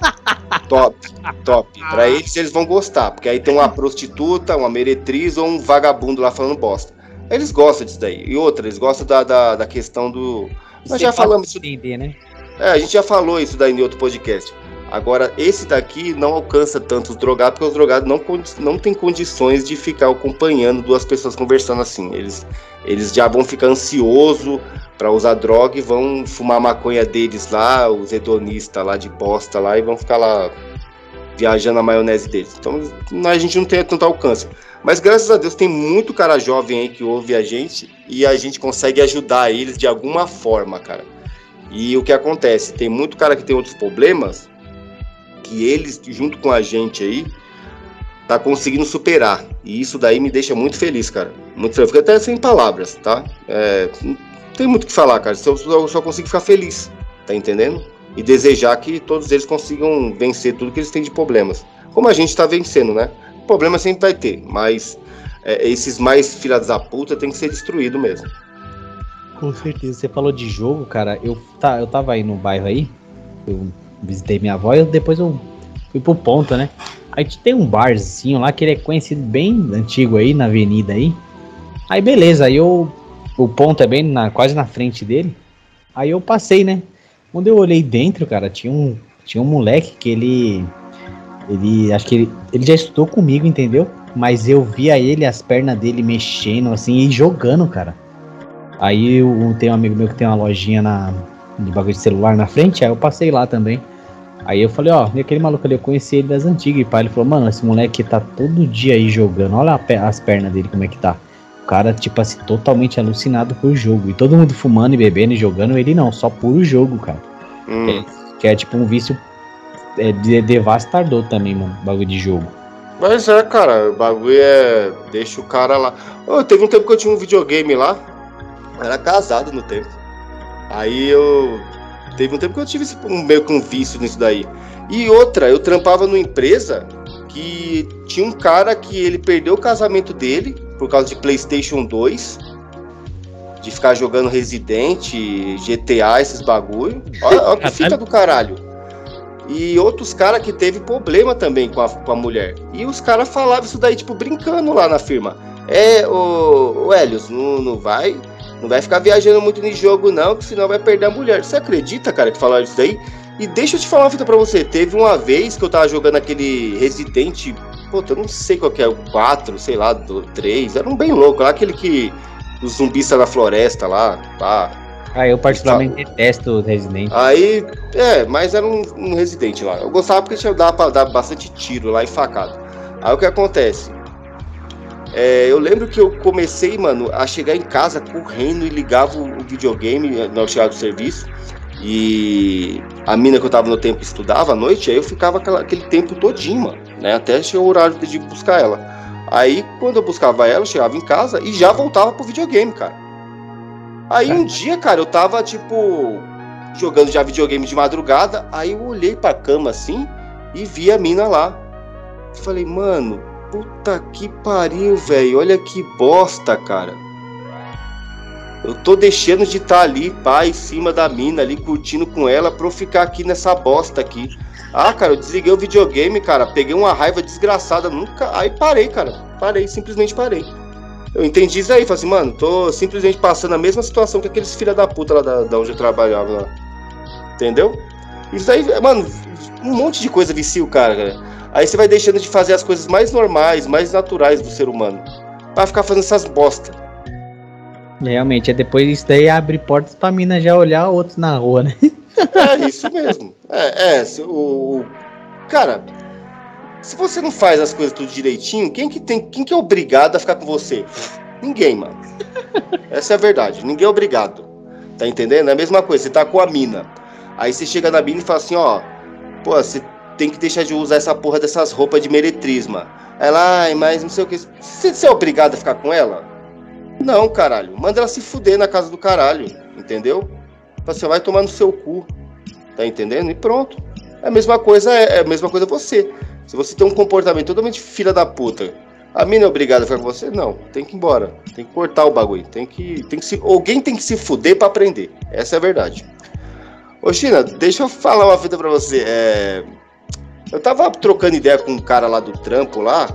top, top. Pra eles, eles vão gostar, porque aí tem uma prostituta, uma meretriz ou um vagabundo lá falando bosta. Eles gostam disso daí. E outra, eles gostam da, da, da questão do. Nós já falamos isso. Entender, né? É, a gente já falou isso daí em outro podcast. Agora, esse daqui não alcança tanto os drogados, porque os drogados não, não têm condições de ficar acompanhando duas pessoas conversando assim. Eles, eles já vão ficar ansioso para usar droga e vão fumar maconha deles lá, os hedonistas lá de bosta lá, e vão ficar lá viajando a maionese deles. Então a gente não tem tanto alcance. Mas graças a Deus tem muito cara jovem aí que ouve a gente e a gente consegue ajudar eles de alguma forma, cara. E o que acontece? Tem muito cara que tem outros problemas que eles, junto com a gente aí, tá conseguindo superar. E isso daí me deixa muito feliz, cara. Muito feliz. Fico até sem palavras, tá? É, não tem muito o que falar, cara. Eu só, só consigo ficar feliz, tá entendendo? E desejar que todos eles consigam vencer tudo que eles têm de problemas. Como a gente tá vencendo, né? Problema sempre vai ter, mas é, esses mais filhas da puta tem que ser destruído mesmo. Com certeza. Você falou de jogo, cara. Eu, tá, eu tava aí no bairro aí. Eu visitei minha avó e depois eu fui pro ponto, né? Aí tem um barzinho lá que ele é conhecido bem antigo aí, na avenida aí. Aí beleza, aí eu, o ponto é bem na, quase na frente dele. Aí eu passei, né? Quando eu olhei dentro, cara, tinha um, tinha um moleque que ele. Ele. Acho que ele, ele já estudou comigo, entendeu? Mas eu via ele, as pernas dele mexendo, assim, e jogando, cara. Aí eu, tem um amigo meu que tem uma lojinha na, de bagulho de celular na frente, aí eu passei lá também. Aí eu falei, ó, e aquele maluco ali, eu conheci ele das antigas. E pai, ele falou, mano, esse moleque tá todo dia aí jogando. Olha as pernas dele, como é que tá. O cara, tipo assim, totalmente alucinado por jogo. E todo mundo fumando e bebendo e jogando, ele não, só puro jogo, cara. Hum. É, que é tipo um vício é, devastador também, mano, bagulho de jogo. Mas é, cara, o bagulho é. Deixa o cara lá. Oh, teve um tempo que eu tinha um videogame lá. era casado no tempo. Aí eu. Teve um tempo que eu tive um, meio com um vício nisso daí. E outra, eu trampava numa empresa que tinha um cara que ele perdeu o casamento dele por causa de PlayStation 2. De ficar jogando Resident, GTA, esses bagulho. Olha, olha que fita do caralho. E outros caras que teve problema também com a, com a mulher. E os caras falavam isso daí, tipo, brincando lá na firma. É, o, o Helios, não, não vai não vai ficar viajando muito no jogo, não, que senão vai perder a mulher. Você acredita, cara, que falaram isso daí? E deixa eu te falar uma fita pra você. Teve uma vez que eu tava jogando aquele Resident. Pô, eu não sei qual que é, o 4, sei lá, do 3. Era um bem louco, lá aquele que. Os zumbis tá na floresta lá, pá. Ah, eu particularmente detesto o Resident. Aí, é, mas era um, um Resident lá. Eu gostava porque tinha dava pra dar bastante tiro lá e facada. Aí o que acontece? É, eu lembro que eu comecei, mano, a chegar em casa correndo e ligava o videogame na hora chegar do serviço. E a mina que eu tava no tempo estudava à noite, aí eu ficava aquela, aquele tempo todinho, mano, né? Até chegar o horário de buscar ela. Aí quando eu buscava ela, eu chegava em casa e já voltava pro videogame, cara. Aí um dia, cara, eu tava tipo jogando já videogame de madrugada, aí eu olhei pra cama assim e vi a mina lá. Falei, mano, Puta que pariu, velho. Olha que bosta, cara. Eu tô deixando de estar tá ali, pá, em cima da mina, ali, curtindo com ela, pra eu ficar aqui nessa bosta aqui. Ah, cara, eu desliguei o videogame, cara. Peguei uma raiva desgraçada. Nunca. Aí parei, cara. Parei, simplesmente parei. Eu entendi isso aí. Falei assim, mano, tô simplesmente passando a mesma situação que aqueles filha da puta lá da, da onde eu trabalhava lá. Entendeu? Isso aí, mano, um monte de coisa vicia o cara, cara. Aí você vai deixando de fazer as coisas mais normais, mais naturais do ser humano. Pra ficar fazendo essas bosta. Realmente, é depois isso daí abre portas pra mina já olhar outros na rua, né? [laughs] É isso mesmo. É, é o, cara, se você não faz as coisas tudo direitinho, quem que tem, quem que é obrigado a ficar com você? Ninguém, mano. Essa é a verdade. Ninguém é obrigado. Tá entendendo? É a mesma coisa. Você tá com a mina. Aí você chega na mina e fala assim, ó, pô, você tem que deixar de usar essa porra dessas roupas de meretrisma. Ela, ai, mas não sei o que. Você, é obrigado a ficar com ela? Não, caralho. Manda ela se fuder na casa do caralho, entendeu? Você vai tomar no seu cu. Tá entendendo? E pronto. É a mesma coisa, é, é a mesma coisa você. Se você tem um comportamento totalmente filha da puta, a mina é obrigada a ficar com você? Não, tem que ir embora. Tem que cortar o bagulho. Tem que. Tem que se, alguém tem que se fuder para aprender. Essa é a verdade. Ô, China, deixa eu falar uma fita pra você. É. Eu tava trocando ideia com um cara lá do trampo lá,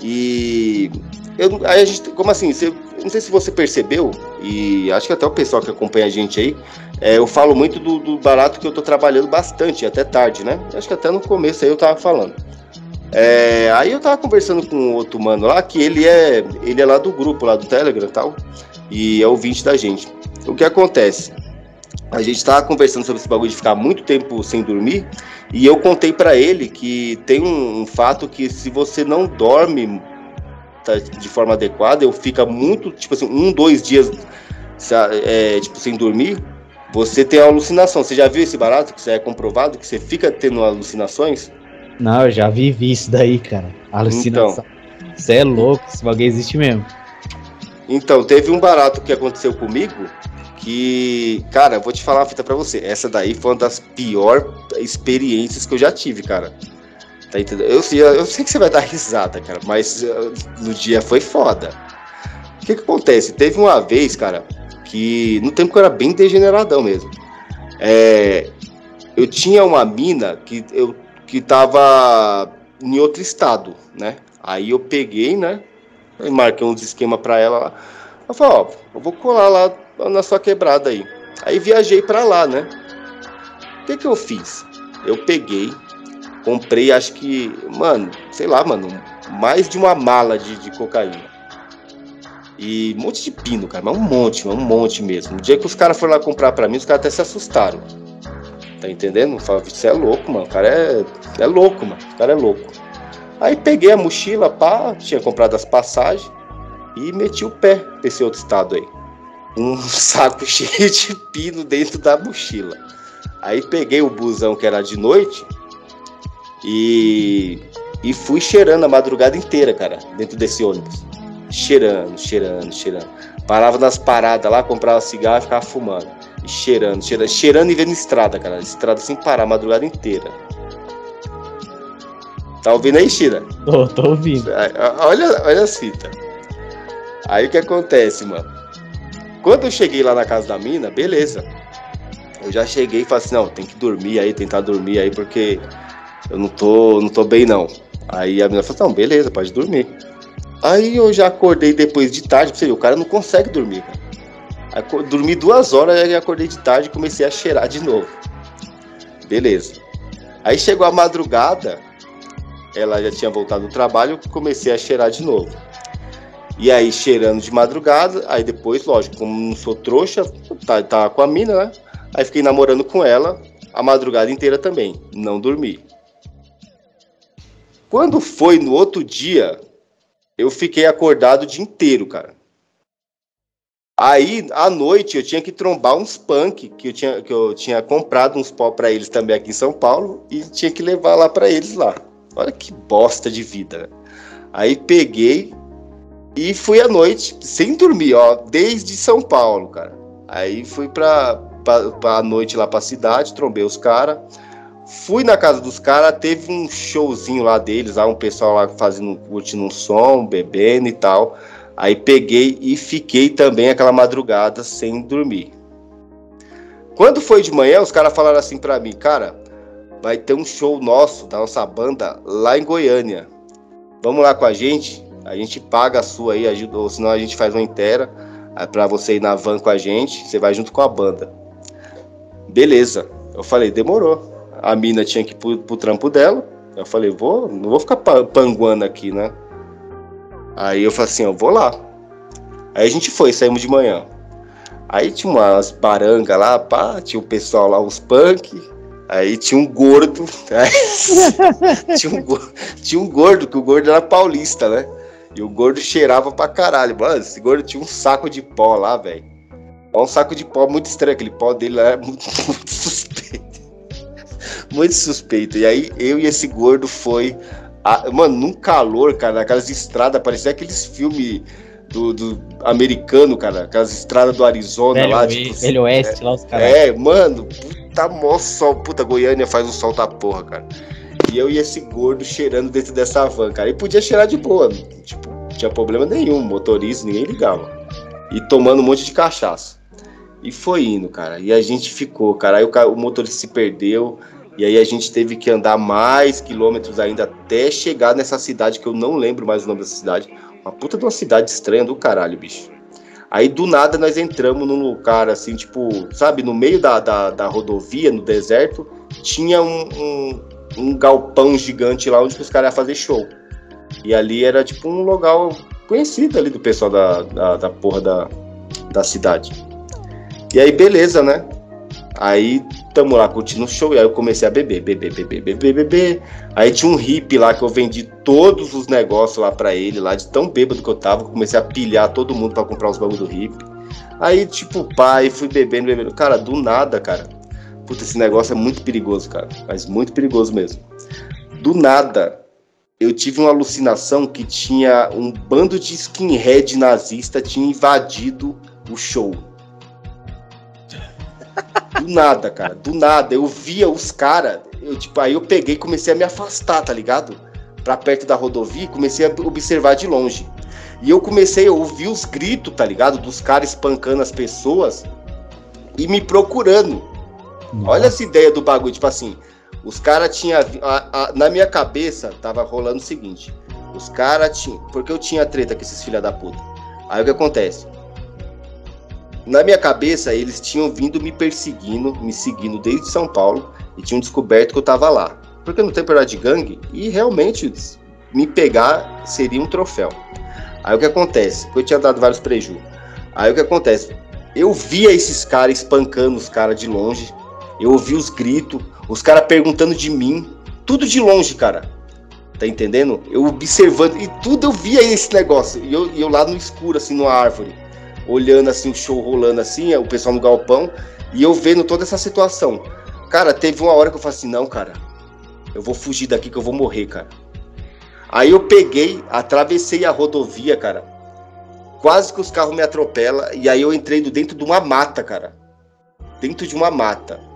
e eu, aí a gente, como assim, você, não sei se você percebeu, e acho que até o pessoal que acompanha a gente aí, é, eu falo muito do, do, barato que eu tô trabalhando bastante, até tarde, né? Acho que até no começo aí eu tava falando. É, aí eu tava conversando com outro mano lá, que ele é, ele é lá do grupo, lá do Telegram e tal, e é ouvinte da gente. O que acontece? A gente estava conversando sobre esse bagulho de ficar muito tempo sem dormir e eu contei para ele que tem um, um, fato que se você não dorme tá, de forma adequada, eu fica muito, tipo assim, um, dois dias é, tipo, sem dormir, você tem alucinação. Você já viu esse barato que você é comprovado que você fica tendo alucinações? Não, eu já vivi isso daí, cara. Alucinação. Então, você é louco, esse bagulho existe mesmo. Então, teve um barato que aconteceu comigo que, cara, vou te falar uma fita pra você. Essa daí foi uma das piores experiências que eu já tive, cara. Tá entendendo? Eu, eu, eu sei que você vai dar risada, cara, mas uh, no dia foi foda. O que que acontece? Teve uma vez, cara, que no tempo que eu era bem degeneradão mesmo. É, eu tinha uma mina que eu que tava em outro estado, né? Aí eu peguei, né? Marquei uns esquema pra ela lá. Eu falei, ó, eu vou colar lá na sua quebrada aí. Aí viajei para lá, né? O que que eu fiz? Eu peguei, comprei, acho que, mano, sei lá, mano, mais de uma mala de, de cocaína. E um monte de pino, cara, mas um monte, um monte mesmo. O dia que os caras foram lá comprar pra mim, os caras até se assustaram. Tá entendendo? Fala, você é louco, mano. O cara é, é louco, mano. O cara é louco. Aí peguei a mochila, pá, tinha comprado as passagens e meti o pé nesse outro estado aí. Um saco [laughs] cheio de pino dentro da mochila. Aí peguei o busão que era de noite e, e fui cheirando a madrugada inteira, cara, dentro desse ônibus. Cheirando, cheirando, cheirando. Parava nas paradas lá, comprava cigarro e ficava fumando. E cheirando, cheirando, cheirando e vendo estrada, cara. Estrada sem parar a madrugada inteira. Tá ouvindo aí, Shira? Tô, tô ouvindo. Olha, olha as fitas. Aí o que acontece, mano? Quando eu cheguei lá na casa da mina, beleza. Eu já cheguei e falei assim, não, tem que dormir aí, tentar dormir aí, porque eu não tô, não tô bem não. Aí a menina falou, não, beleza, pode dormir. Aí eu já acordei depois de tarde, você ver, o cara não consegue dormir, cara. Aí, dormi duas horas e acordei de tarde e comecei a cheirar de novo. Beleza. Aí chegou a madrugada, ela já tinha voltado do trabalho, comecei a cheirar de novo. E aí, cheirando de madrugada, aí depois, lógico, como não sou trouxa, tá, tá com a mina, né? Aí fiquei namorando com ela a madrugada inteira também, não dormi. Quando foi no outro dia, eu fiquei acordado o dia inteiro, cara. Aí, à noite, eu tinha que trombar uns punk que eu tinha, que eu tinha comprado uns pó para eles também aqui em São Paulo e tinha que levar lá para eles lá. Olha que bosta de vida. Aí peguei e fui à noite, sem dormir, ó, desde São Paulo, cara. Aí fui pra, pra, pra noite lá pra cidade, trombei os caras. Fui na casa dos caras, teve um showzinho lá deles, lá um pessoal lá fazendo, curtindo um som, bebendo e tal. Aí peguei e fiquei também aquela madrugada sem dormir. Quando foi de manhã, os caras falaram assim pra mim, cara, vai ter um show nosso, da nossa banda, lá em Goiânia. Vamos lá com a gente? A gente paga a sua aí, ajuda, ou senão a gente faz uma inteira é, para você ir na van com a gente, você vai junto com a banda. Beleza. Eu falei, demorou. A mina tinha que ir pro, pro trampo dela. Eu falei, vou, não vou ficar panguando aqui, né? Aí eu falei assim, eu vou lá. Aí a gente foi, saímos de manhã. Aí tinha umas barangas lá, pá, tinha o pessoal lá, os punk. Aí tinha um gordo. [laughs] Aí, tinha, um, tinha um gordo, que o gordo era paulista, né? E o gordo cheirava pra caralho. Mano, esse gordo tinha um saco de pó lá, velho. Um saco de pó muito estranho. Aquele pó dele lá é muito, [laughs] muito suspeito. muito suspeito. E aí eu e esse gordo foi. A, mano, num calor, cara, naquelas estradas, parecia aqueles filmes do, do, americano, cara. Aquelas estradas do Arizona Velho lá. Tipo, Velho Oeste, é, lá os caras. É, mano, puta mó sol. Puta, Goiânia faz um sol da porra, cara. E eu e esse gordo cheirando dentro dessa van, cara. E podia cheirar de boa. Tipo, não tinha problema nenhum. Motorista, ninguém ligava. E tomando um monte de cachaça. E foi indo, cara. E a gente ficou, cara. Aí o, o motorista se perdeu. E aí a gente teve que andar mais quilômetros ainda até chegar nessa cidade que eu não lembro mais o nome dessa cidade. Uma puta de uma cidade estranha do caralho, bicho. Aí do nada nós entramos num lugar assim, tipo, sabe, no meio da, da, da rodovia, no deserto, tinha um, um, um galpão gigante lá onde os caras iam fazer show. E ali era tipo um lugar conhecido ali do pessoal da, da, da porra da, da cidade. E aí, beleza, né? Aí tamo lá curtindo o show, e aí eu comecei a beber, beber, beber, beber, beber. Aí tinha um hippie lá que eu vendi todos os negócios lá pra ele, lá de tão bêbado que eu tava, comecei a pilhar todo mundo para comprar os bagulho do hippie. Aí, tipo, pai, fui bebendo, bebendo. Cara, do nada, cara, Puta, esse negócio é muito perigoso, cara. Mas muito perigoso mesmo. Do nada, eu tive uma alucinação que tinha um bando de skinhead nazista tinha invadido o show. Do nada, cara. Do nada. Eu via os caras. Eu, tipo, aí eu peguei e comecei a me afastar, tá ligado? Pra perto da rodovia e comecei a observar de longe. E eu comecei a ouvir os gritos, tá ligado? Dos caras espancando as pessoas e me procurando. Nossa. Olha essa ideia do bagulho, tipo assim, os caras tinham. Na minha cabeça tava rolando o seguinte: os caras tinham. Porque eu tinha treta com esses filha da puta. Aí o que acontece? na minha cabeça, eles tinham vindo me perseguindo, me seguindo desde São Paulo e tinham descoberto que eu tava lá. Porque no tempo era de gangue e realmente me pegar seria um troféu. Aí o que acontece? Eu tinha dado vários preju. Aí o que acontece? Eu via esses caras espancando os caras de longe. Eu ouvi os gritos, os caras perguntando de mim. Tudo de longe, cara. Tá entendendo? Eu observando. E tudo eu via esse negócio. E eu, eu lá no escuro, assim, numa árvore. Olhando assim, o show rolando assim, o pessoal no galpão. E eu vendo toda essa situação. Cara, teve uma hora que eu falei assim, não, cara. Eu vou fugir daqui que eu vou morrer, cara. Aí eu peguei, atravessei a rodovia, cara. Quase que os carros me atropelam. E aí eu entrei dentro de uma mata, cara. Dentro de uma mata.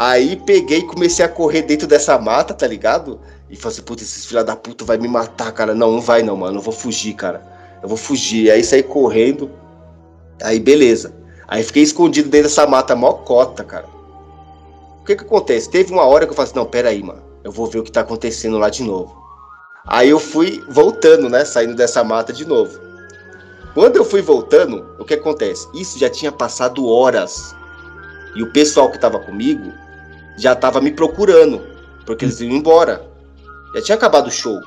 Aí peguei e comecei a correr dentro dessa mata, tá ligado? E falei assim, puta, esses filha da puta vai me matar, cara. Não, não vai não, mano. Eu vou fugir, cara. Eu vou fugir. Aí saí correndo. Aí beleza. Aí fiquei escondido dentro dessa mata mó cota, cara. O que que acontece? Teve uma hora que eu falei assim, não, pera aí, mano. Eu vou ver o que tá acontecendo lá de novo. Aí eu fui voltando, né? Saindo dessa mata de novo. Quando eu fui voltando, o que acontece? Isso já tinha passado horas. E o pessoal que estava comigo já estava me procurando, porque eles iam embora. Já tinha acabado o show.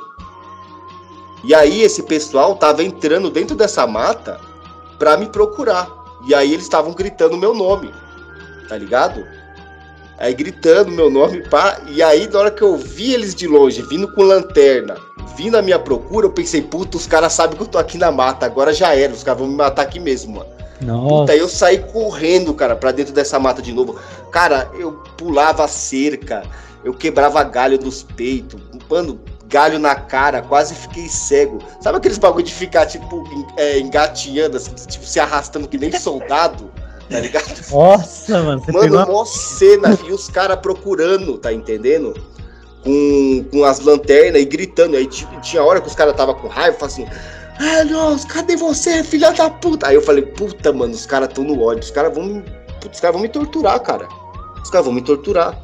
E aí esse pessoal tava entrando dentro dessa mata para me procurar. E aí eles estavam gritando meu nome. Tá ligado? Aí gritando meu nome, pá. E aí, na hora que eu vi eles de longe, vindo com lanterna, vindo à minha procura, eu pensei, puta, os caras sabem que eu tô aqui na mata, agora já era, os caras vão me matar aqui mesmo, mano. Nossa. Puta, eu saí correndo, cara, pra dentro dessa mata de novo. Cara, eu pulava cerca, eu quebrava galho dos peitos, mano, galho na cara, quase fiquei cego. Sabe aqueles bagulho de ficar, tipo, é, engatinhando, assim, tipo, se arrastando que nem soldado? Tá ligado? [laughs] Nossa, mano. Você mano, uma cena e os caras procurando, tá entendendo? com, com as lanternas e gritando. Aí tinha hora que os caras tava com raiva, falava assim. Ah, nossa, cadê você, filha da puta? Aí eu falei, puta, mano, os caras tão no ódio, os caras vão me. Os caras vão me torturar, cara. Os caras vão me torturar.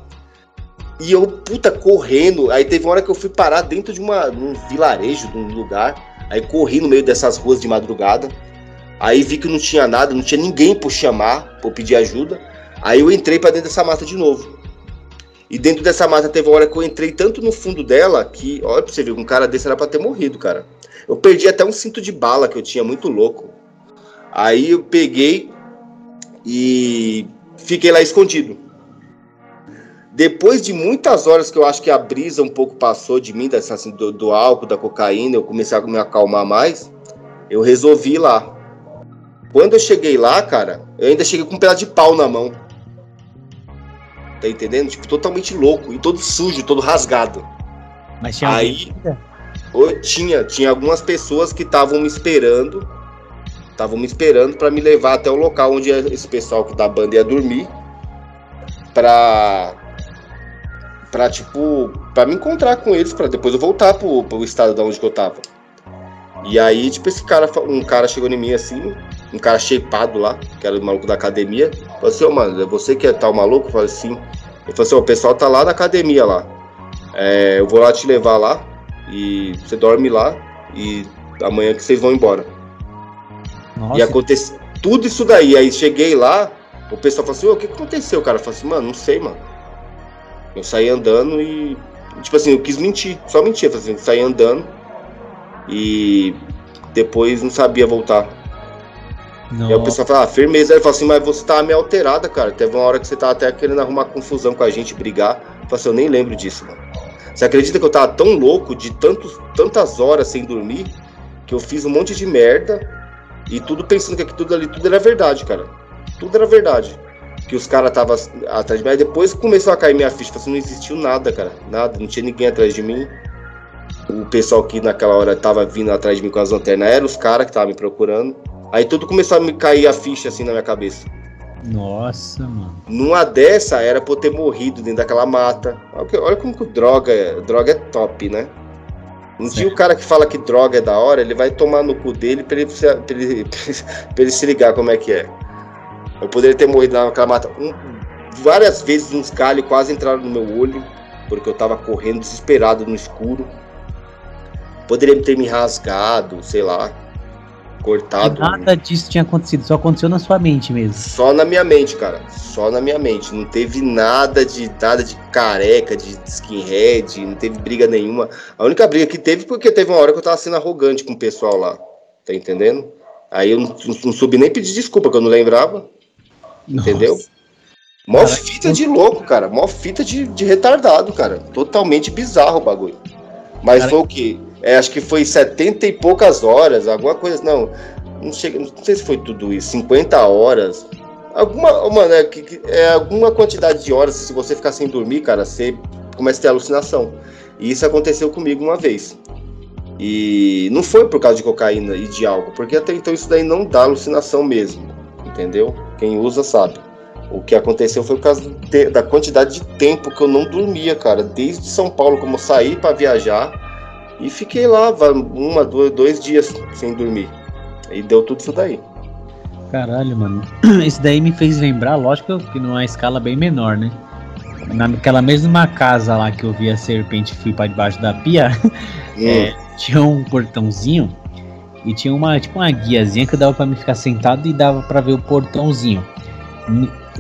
E eu, puta, correndo. Aí teve uma hora que eu fui parar dentro de uma, um vilarejo, de um lugar. Aí corri no meio dessas ruas de madrugada. Aí vi que não tinha nada, não tinha ninguém por chamar, por pedir ajuda. Aí eu entrei para dentro dessa mata de novo. E dentro dessa mata teve uma hora que eu entrei tanto no fundo dela que, olha pra você ver, um cara desse era pra ter morrido, cara. Eu perdi até um cinto de bala que eu tinha, muito louco. Aí eu peguei e fiquei lá escondido. Depois de muitas horas que eu acho que a brisa um pouco passou de mim, dessa, assim, do, do álcool, da cocaína, eu comecei a me acalmar mais, eu resolvi ir lá. Quando eu cheguei lá, cara, eu ainda cheguei com um pedaço de pau na mão. Tá entendendo? Tipo, totalmente louco e todo sujo, todo rasgado. Mas tinha Aí, ou, tinha, tinha algumas pessoas que estavam me esperando, estavam me esperando para me levar até o local onde esse pessoal que da banda ia dormir, pra para tipo, para me encontrar com eles, para depois eu voltar pro, pro estado de onde eu tava. E aí, tipo, esse cara, um cara chegou em mim assim, um cara shapeado lá, que era o maluco da academia. Falei assim, ô oh, mano, é você que é tal maluco? Eu falei assim. Ele falou assim, o pessoal tá lá na academia lá. É, eu vou lá te levar lá e você dorme lá e amanhã que vocês vão embora. Nossa. E aconteceu tudo isso daí. Aí cheguei lá, o pessoal falou assim, o que aconteceu, cara? Eu falei assim, mano, não sei, mano. Eu saí andando e. Tipo assim, eu quis mentir, só mentir. Eu assim, saí andando e depois não sabia voltar. Não. E aí o pessoal fala, ah, firmeza. Ele fala assim, mas você tá meio alterada, cara. Teve uma hora que você tava até querendo arrumar confusão com a gente, brigar. Eu falei assim, eu nem lembro disso, mano. Você acredita que eu tava tão louco de tantos, tantas horas sem dormir que eu fiz um monte de merda e tudo pensando que tudo ali, tudo era verdade, cara. Tudo era verdade. Que os caras estavam atrás de mim. Aí depois começou a cair minha ficha. Assim, não existiu nada, cara. Nada. Não tinha ninguém atrás de mim. O pessoal que naquela hora tava vindo atrás de mim com as lanternas eram os caras que estavam me procurando. Aí tudo começou a me cair a ficha assim na minha cabeça. Nossa, mano. Numa dessa era pra eu ter morrido dentro daquela mata. Olha como que droga é. Droga é top, né? Um dia o cara que fala que droga é da hora, ele vai tomar no cu dele pra ele, [laughs] pra ele, pra ele se ligar como é que é. Eu poderia ter morrido naquela mata. Um, várias vezes uns galhos quase entraram no meu olho, porque eu tava correndo desesperado no escuro. Poderia ter me rasgado, sei lá cortado. Nada disso tinha acontecido, só aconteceu na sua mente mesmo. Só na minha mente, cara. Só na minha mente. Não teve nada de nada de careca, de skinhead, não teve briga nenhuma. A única briga que teve porque teve uma hora que eu tava sendo arrogante com o pessoal lá. Tá entendendo? Aí eu não, não subi nem pedir desculpa, que eu não lembrava. Nossa. Entendeu? Mó Caraca, fita de louco, cara. Mó fita de, de retardado, cara. Totalmente bizarro o bagulho. Mas Caraca. foi o quê? É, acho que foi 70 e poucas horas, alguma coisa. Não, não, chega, não sei se foi tudo isso. 50 horas. Alguma, mano, é, é alguma quantidade de horas. Se você ficar sem dormir, cara, você começa a ter alucinação. E isso aconteceu comigo uma vez. E não foi por causa de cocaína e de álcool, porque até então isso daí não dá alucinação mesmo. Entendeu? Quem usa sabe. O que aconteceu foi por causa da quantidade de tempo que eu não dormia, cara. Desde São Paulo, como eu saí para viajar e fiquei lá uma, dois, dois dias sem dormir. E deu tudo isso daí. Caralho, mano. [clears throat] Isso daí me fez lembrar, lógico que numa escala bem menor, né? Naquela mesma casa lá que eu vi a serpente fui para debaixo da pia, [laughs] hum. é, tinha um portãozinho e tinha uma tipo uma guiazinha que dava para me ficar sentado e dava para ver o portãozinho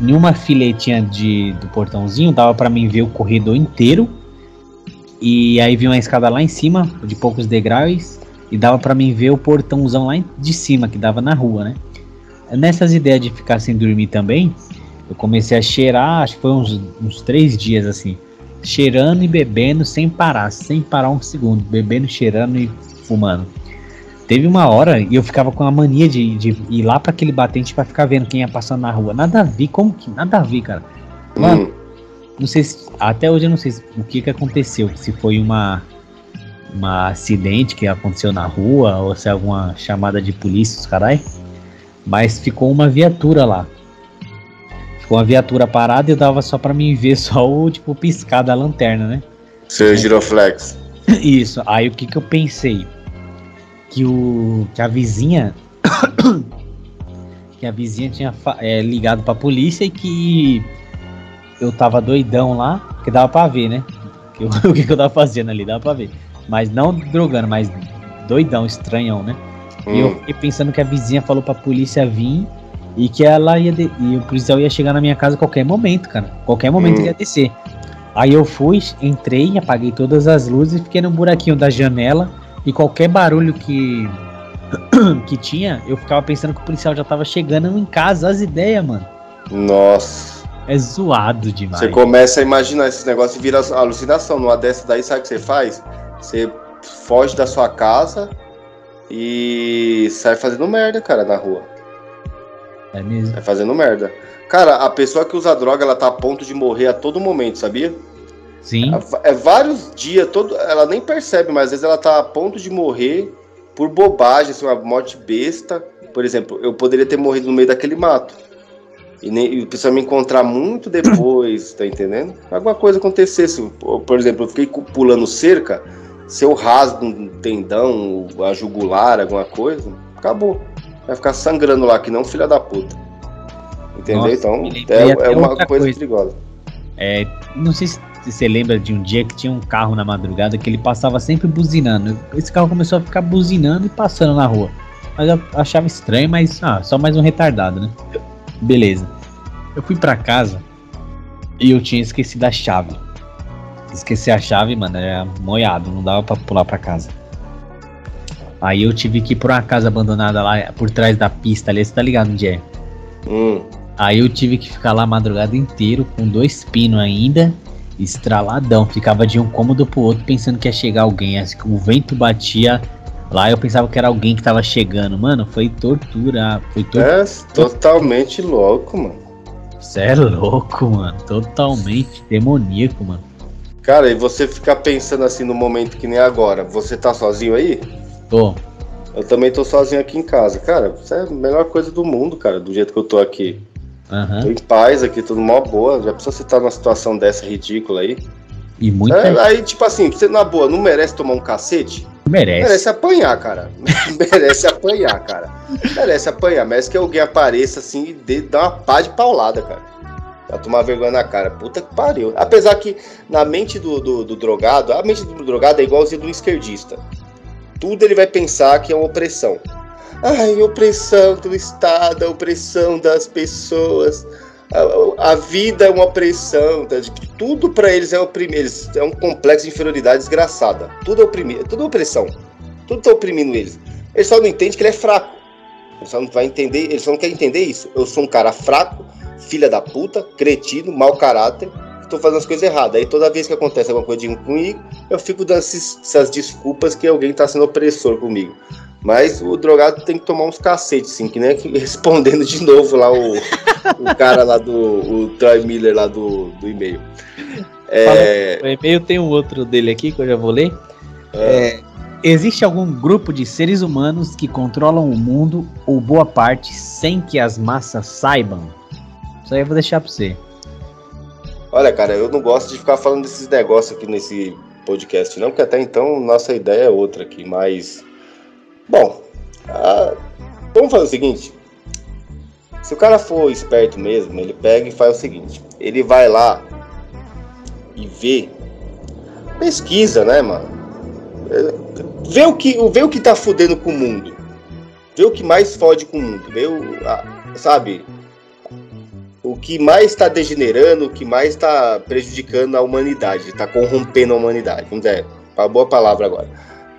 em uma filetinha de, do portãozinho dava para mim ver o corredor inteiro. E aí vi uma escada lá em cima, de poucos degraus, e dava para mim ver o portãozão lá de cima, que dava na rua, né? Nessas ideias de ficar sem dormir também, eu comecei a cheirar, acho que foi uns, uns três dias assim, cheirando e bebendo sem parar, sem parar um segundo, bebendo, cheirando e fumando. Teve uma hora e eu ficava com a mania de, de ir lá para aquele batente para ficar vendo quem ia passando na rua. Nada a ver, como que? Nada a ver, cara. Mano, hum. Não sei se, até hoje eu não sei o que que aconteceu, se foi uma uma acidente que aconteceu na rua ou se é alguma chamada de polícia, os carai. Mas ficou uma viatura lá. Ficou uma viatura parada e dava só para mim ver [laughs] só o tipo piscar da lanterna, né? Seu giroflex. [coughs] Isso. Aí o que que eu pensei? que o que a vizinha [coughs] que a vizinha tinha é, ligado pra polícia e que eu tava doidão lá, que dava pra ver, né? Eu, [laughs] o que, que eu tava fazendo ali, dava pra ver. Mas não drogando, mas doidão, estranhão, né? Hum. E eu hum. fiquei pensando que a vizinha falou pra polícia vir e que ela ia. De... E o policial ia chegar na minha casa a qualquer momento, cara. Qualquer momento hum. ia descer. Aí eu fui, entrei, apaguei todas as luzes, fiquei no buraquinho da janela e qualquer barulho que [clears throat] que tinha, eu ficava pensando que o policial já tava chegando em casa, as ideias, mano. Nossa. É zoado demais. Você começa a imaginar esse negócio e vira alucinação. Numa dessa daí, sabe o que você faz? Você foge da sua casa e sai fazendo merda, cara, na rua. É mesmo? Sai fazendo merda. Cara, a pessoa que usa droga, ela tá a ponto de morrer a todo momento, sabia? Sim. É, é vários dias, todo, ela nem percebe, mas às vezes ela tá a ponto de morrer por bobagem, assim, uma morte besta. Por exemplo, eu poderia ter morrido no meio daquele mato. E, nem, e precisa me encontrar muito depois, tá entendendo? Alguma coisa acontecesse. Por exemplo, eu fiquei pulando cerca, se eu rasgo um tendão, a jugular, alguma coisa, acabou. Vai ficar sangrando lá, que não filha da puta. Entendeu? Nossa, então, é, é uma coisa, coisa perigosa. É, não sei se você lembra de um dia que tinha um carro na madrugada que ele passava sempre buzinando. Esse carro começou a ficar buzinando e passando na rua. Mas eu achava estranho, mas ah, só mais um retardado, né? Beleza. Eu fui para casa e eu tinha esquecido a chave. Esqueci a chave, mano, era moiado, não dava para pular para casa. Aí eu tive que ir pra uma casa abandonada lá por trás da pista ali, você tá ligado onde é? Hum. Aí eu tive que ficar lá a madrugada inteiro com dois pinos ainda estraladão. Ficava de um cômodo pro outro pensando que ia chegar alguém. Assim, o vento batia lá, eu pensava que era alguém que tava chegando. Mano, foi tortura. Foi tortura. É totalmente louco, mano. Você é louco, mano. Totalmente demoníaco, mano. Cara, e você ficar pensando assim no momento que nem agora, você tá sozinho aí? Tô. Eu também tô sozinho aqui em casa. Cara, isso é a melhor coisa do mundo, cara, do jeito que eu tô aqui. Uhum. Tô em paz aqui, tudo mó boa. Já precisa você estar numa situação dessa ridícula aí. E muito. É, aí, tipo assim, você na boa, não merece tomar um cacete? Merece. Merece apanhar, cara. [laughs] merece apanhar, cara. Merece apanhar. Merece que alguém apareça assim e dê, dá uma pá de paulada, cara. Pra tomar vergonha na cara. Puta que pariu. Apesar que na mente do, do, do drogado, a mente do drogado é igualzinha do esquerdista. Tudo ele vai pensar que é uma opressão. Ai, opressão do Estado, a opressão das pessoas. A, a vida é uma opressão, tá? tudo para eles é oprimir, eles, é um complexo de inferioridade desgraçada. Tudo é oprimir, tudo é opressão. Tudo tá oprimindo eles. Eles só não entendem que ele é fraco. Ele só não vai entender, ele só não quer entender isso. Eu sou um cara fraco, filha da puta, cretino, mau caráter, estou fazendo as coisas erradas. Aí toda vez que acontece alguma coisa comigo, eu fico dando essas desculpas que alguém está sendo opressor comigo. Mas o drogado tem que tomar uns cacetes, sim, que nem [laughs] respondendo de novo lá o, o cara lá do o Troy Miller lá do, do e-mail. É... O e-mail tem um outro dele aqui que eu já vou ler. É... É, existe algum grupo de seres humanos que controlam o mundo ou boa parte sem que as massas saibam? Isso aí eu vou deixar para você. Olha, cara, eu não gosto de ficar falando desses negócios aqui nesse podcast, não, porque até então nossa ideia é outra aqui, mas. Bom, a... vamos fazer o seguinte. Se o cara for esperto mesmo, ele pega e faz o seguinte: ele vai lá e vê, pesquisa, né, mano? Vê o que, vê o que tá fudendo com o mundo. Vê o que mais fode com o mundo. Vê o, a, sabe? o que mais está degenerando, o que mais está prejudicando a humanidade, está corrompendo a humanidade. Vamos dizer, uma boa palavra agora.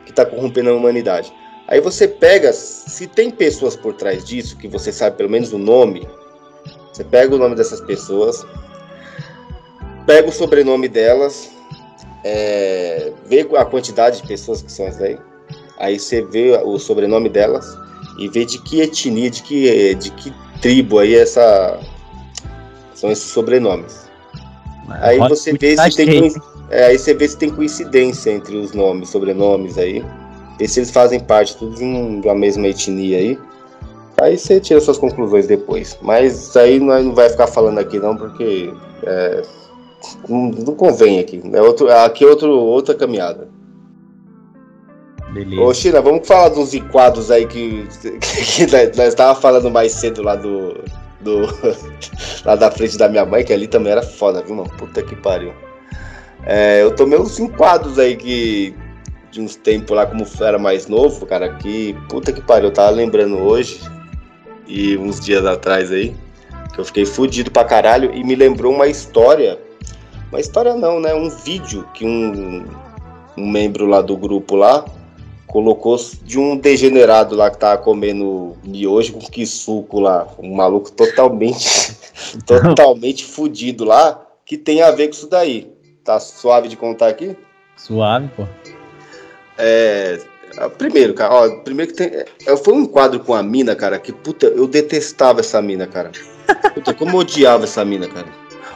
Que está corrompendo a humanidade. Aí você pega, se tem pessoas por trás disso, que você sabe pelo menos o nome, você pega o nome dessas pessoas, pega o sobrenome delas, é, vê a quantidade de pessoas que são essas aí, aí você vê o sobrenome delas e vê de que etnia, de que, de que tribo aí essa, são esses sobrenomes. aí você vê se tem é, aí você vê se tem coincidência entre os nomes, sobrenomes aí. Vê se eles fazem parte todos em uma mesma etnia aí. Aí você tira suas conclusões depois. Mas aí nós não vai ficar falando aqui não, porque é, não, não, convém aqui. É outro, aqui é outro, outra caminhada. Beleza. Ô, China, vamos falar dos enquadros aí que, que, [laughs] que nós estávamos falando mais cedo lá do, do [laughs] lá da frente da minha mãe, que ali também era foda, viu, mano? Puta que pariu. É, eu tomei uns enquadros aí que de uns tempos lá, como era mais novo, cara, que puta que pariu, eu tava lembrando hoje e uns dias atrás aí, que eu fiquei fudido pra caralho e me lembrou uma história. Uma história não, né? Um vídeo que um, um membro lá do grupo lá colocou de um degenerado lá que tava comendo miojo com que suco lá, um maluco totalmente [laughs] totalmente fudido lá, que tem a ver com isso daí. Tá suave de contar aqui? Suave, pô. É, primeiro, cara, ó, primeiro que tem, é, foi um quadro com a mina, cara, que puta, eu detestava essa mina, cara. Puta, como eu odiava essa mina, cara.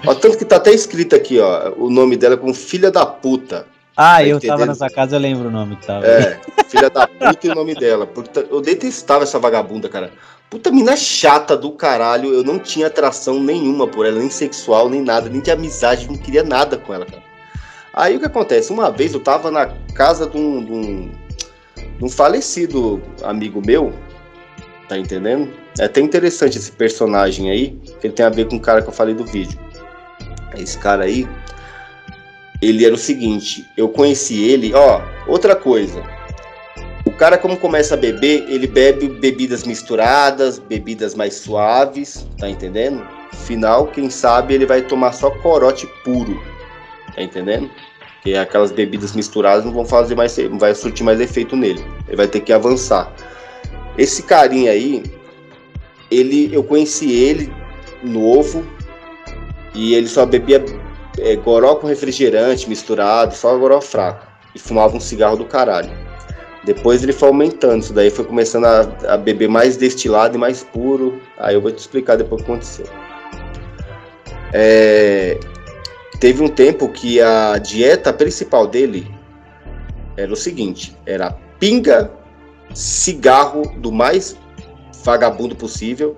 Ó, tanto que tá até escrito aqui, ó, o nome dela como filha da puta. Ah, tá eu entendendo? tava nessa casa, eu lembro o nome que tava. É, filha da puta e o nome dela. Eu detestava essa vagabunda, cara. Puta mina chata do caralho. Eu não tinha atração nenhuma por ela, nem sexual, nem nada, nem de amizade, não queria nada com ela, cara. Aí o que acontece? Uma vez eu tava na casa de um, de um, de um falecido amigo meu, tá entendendo? É até interessante esse personagem aí, que ele tem a ver com o cara que eu falei do vídeo. Esse cara aí, ele era o seguinte, eu conheci ele, ó, outra coisa. O cara como começa a beber, ele bebe bebidas misturadas, bebidas mais suaves, tá entendendo? Final, quem sabe ele vai tomar só corote puro, tá entendendo? Que aquelas bebidas misturadas não vão fazer mais, vai surtir mais efeito nele. Ele vai ter que avançar. Esse carinha aí, ele, eu conheci ele novo e ele só bebia é, goró com refrigerante misturado, só goró fraco. E fumava um cigarro do caralho. Depois ele foi aumentando, isso daí foi começando a, a beber mais destilado e mais puro. Aí eu vou te explicar depois o que aconteceu. É, teve um tempo que a dieta principal dele era o seguinte: era pinga, cigarro do mais vagabundo possível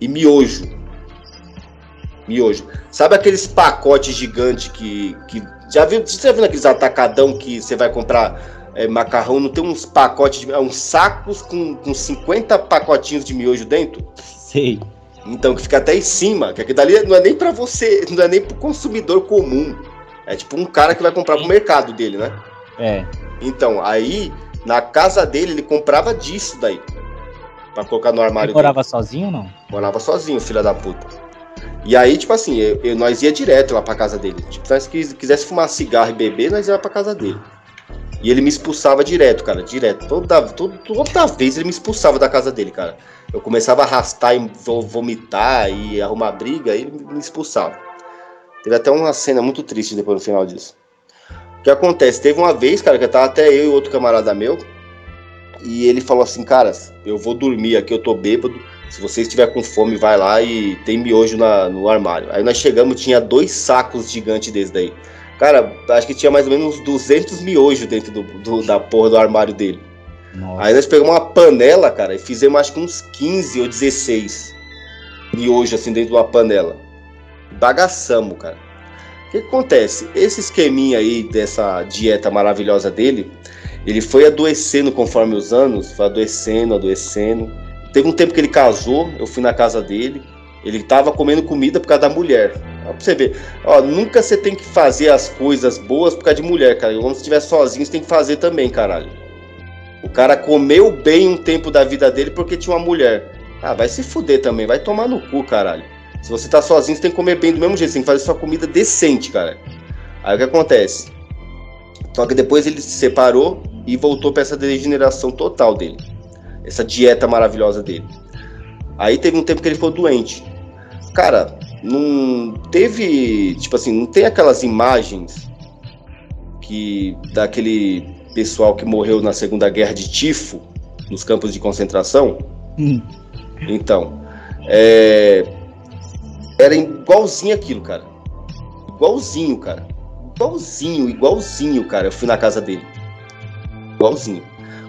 e miojo miojo. Sabe aqueles pacotes gigantes que, que. Já viu? Você já viu aqueles atacadão que você vai comprar é, macarrão? Não tem uns pacotes, de, é, uns sacos com, com 50 pacotinhos de miojo dentro? Sei. Então, que fica até em cima, que aquilo dali não é nem para você, não é nem pro consumidor comum. É tipo um cara que vai comprar pro mercado dele, né? É. Então, aí, na casa dele, ele comprava disso daí. pra colocar no armário Ele morava dele. sozinho ou não? Morava sozinho, filha da puta. E aí, tipo assim, eu, eu, nós ia direto lá pra casa dele. Tipo, se quisesse fumar cigarro e beber, nós ia pra casa dele. E ele me expulsava direto, cara, direto. Toda, toda, toda vez ele me expulsava da casa dele, cara. Eu começava a arrastar e vomitar e arrumar briga, e ele me expulsava. Teve até uma cena muito triste depois no final disso. O que acontece? Teve uma vez, cara, que tava até eu e outro camarada meu, e ele falou assim, cara, eu vou dormir aqui, eu tô bêbado. Se você estiver com fome, vai lá e tem miojo na, no armário. Aí nós chegamos, tinha dois sacos gigantes desses daí. Cara, acho que tinha mais ou menos uns 200 miojos dentro do, do da porra do armário dele. Nossa. Aí nós pegamos uma panela, cara, e fizemos acho que uns 15 ou 16 miojos assim dentro de uma panela. Bagaçamos, cara. O que, que acontece? Esse esqueminha aí dessa dieta maravilhosa dele, ele foi adoecendo conforme os anos, foi adoecendo, adoecendo. Teve um tempo que ele casou, eu fui na casa dele, ele tava comendo comida por causa da mulher. Pra você ver, ó, nunca você tem que fazer as coisas boas por causa de mulher, cara. Quando você estiver sozinho, você tem que fazer também, caralho. O cara comeu bem um tempo da vida dele porque tinha uma mulher. Ah, vai se fuder também, vai tomar no cu, caralho. Se você tá sozinho, você tem que comer bem do mesmo jeito, você tem que fazer sua comida decente, cara. Aí o que acontece? Só que depois ele se separou e voltou para essa degeneração total dele. Essa dieta maravilhosa dele. Aí teve um tempo que ele ficou doente. Cara, não teve, tipo assim, não tem aquelas imagens que daquele pessoal que morreu na Segunda Guerra de tifo nos campos de concentração? Hum. Então, é, era igualzinho aquilo, cara. Igualzinho, cara. Igualzinho, igualzinho, cara. Eu fui na casa dele. Igualzinho.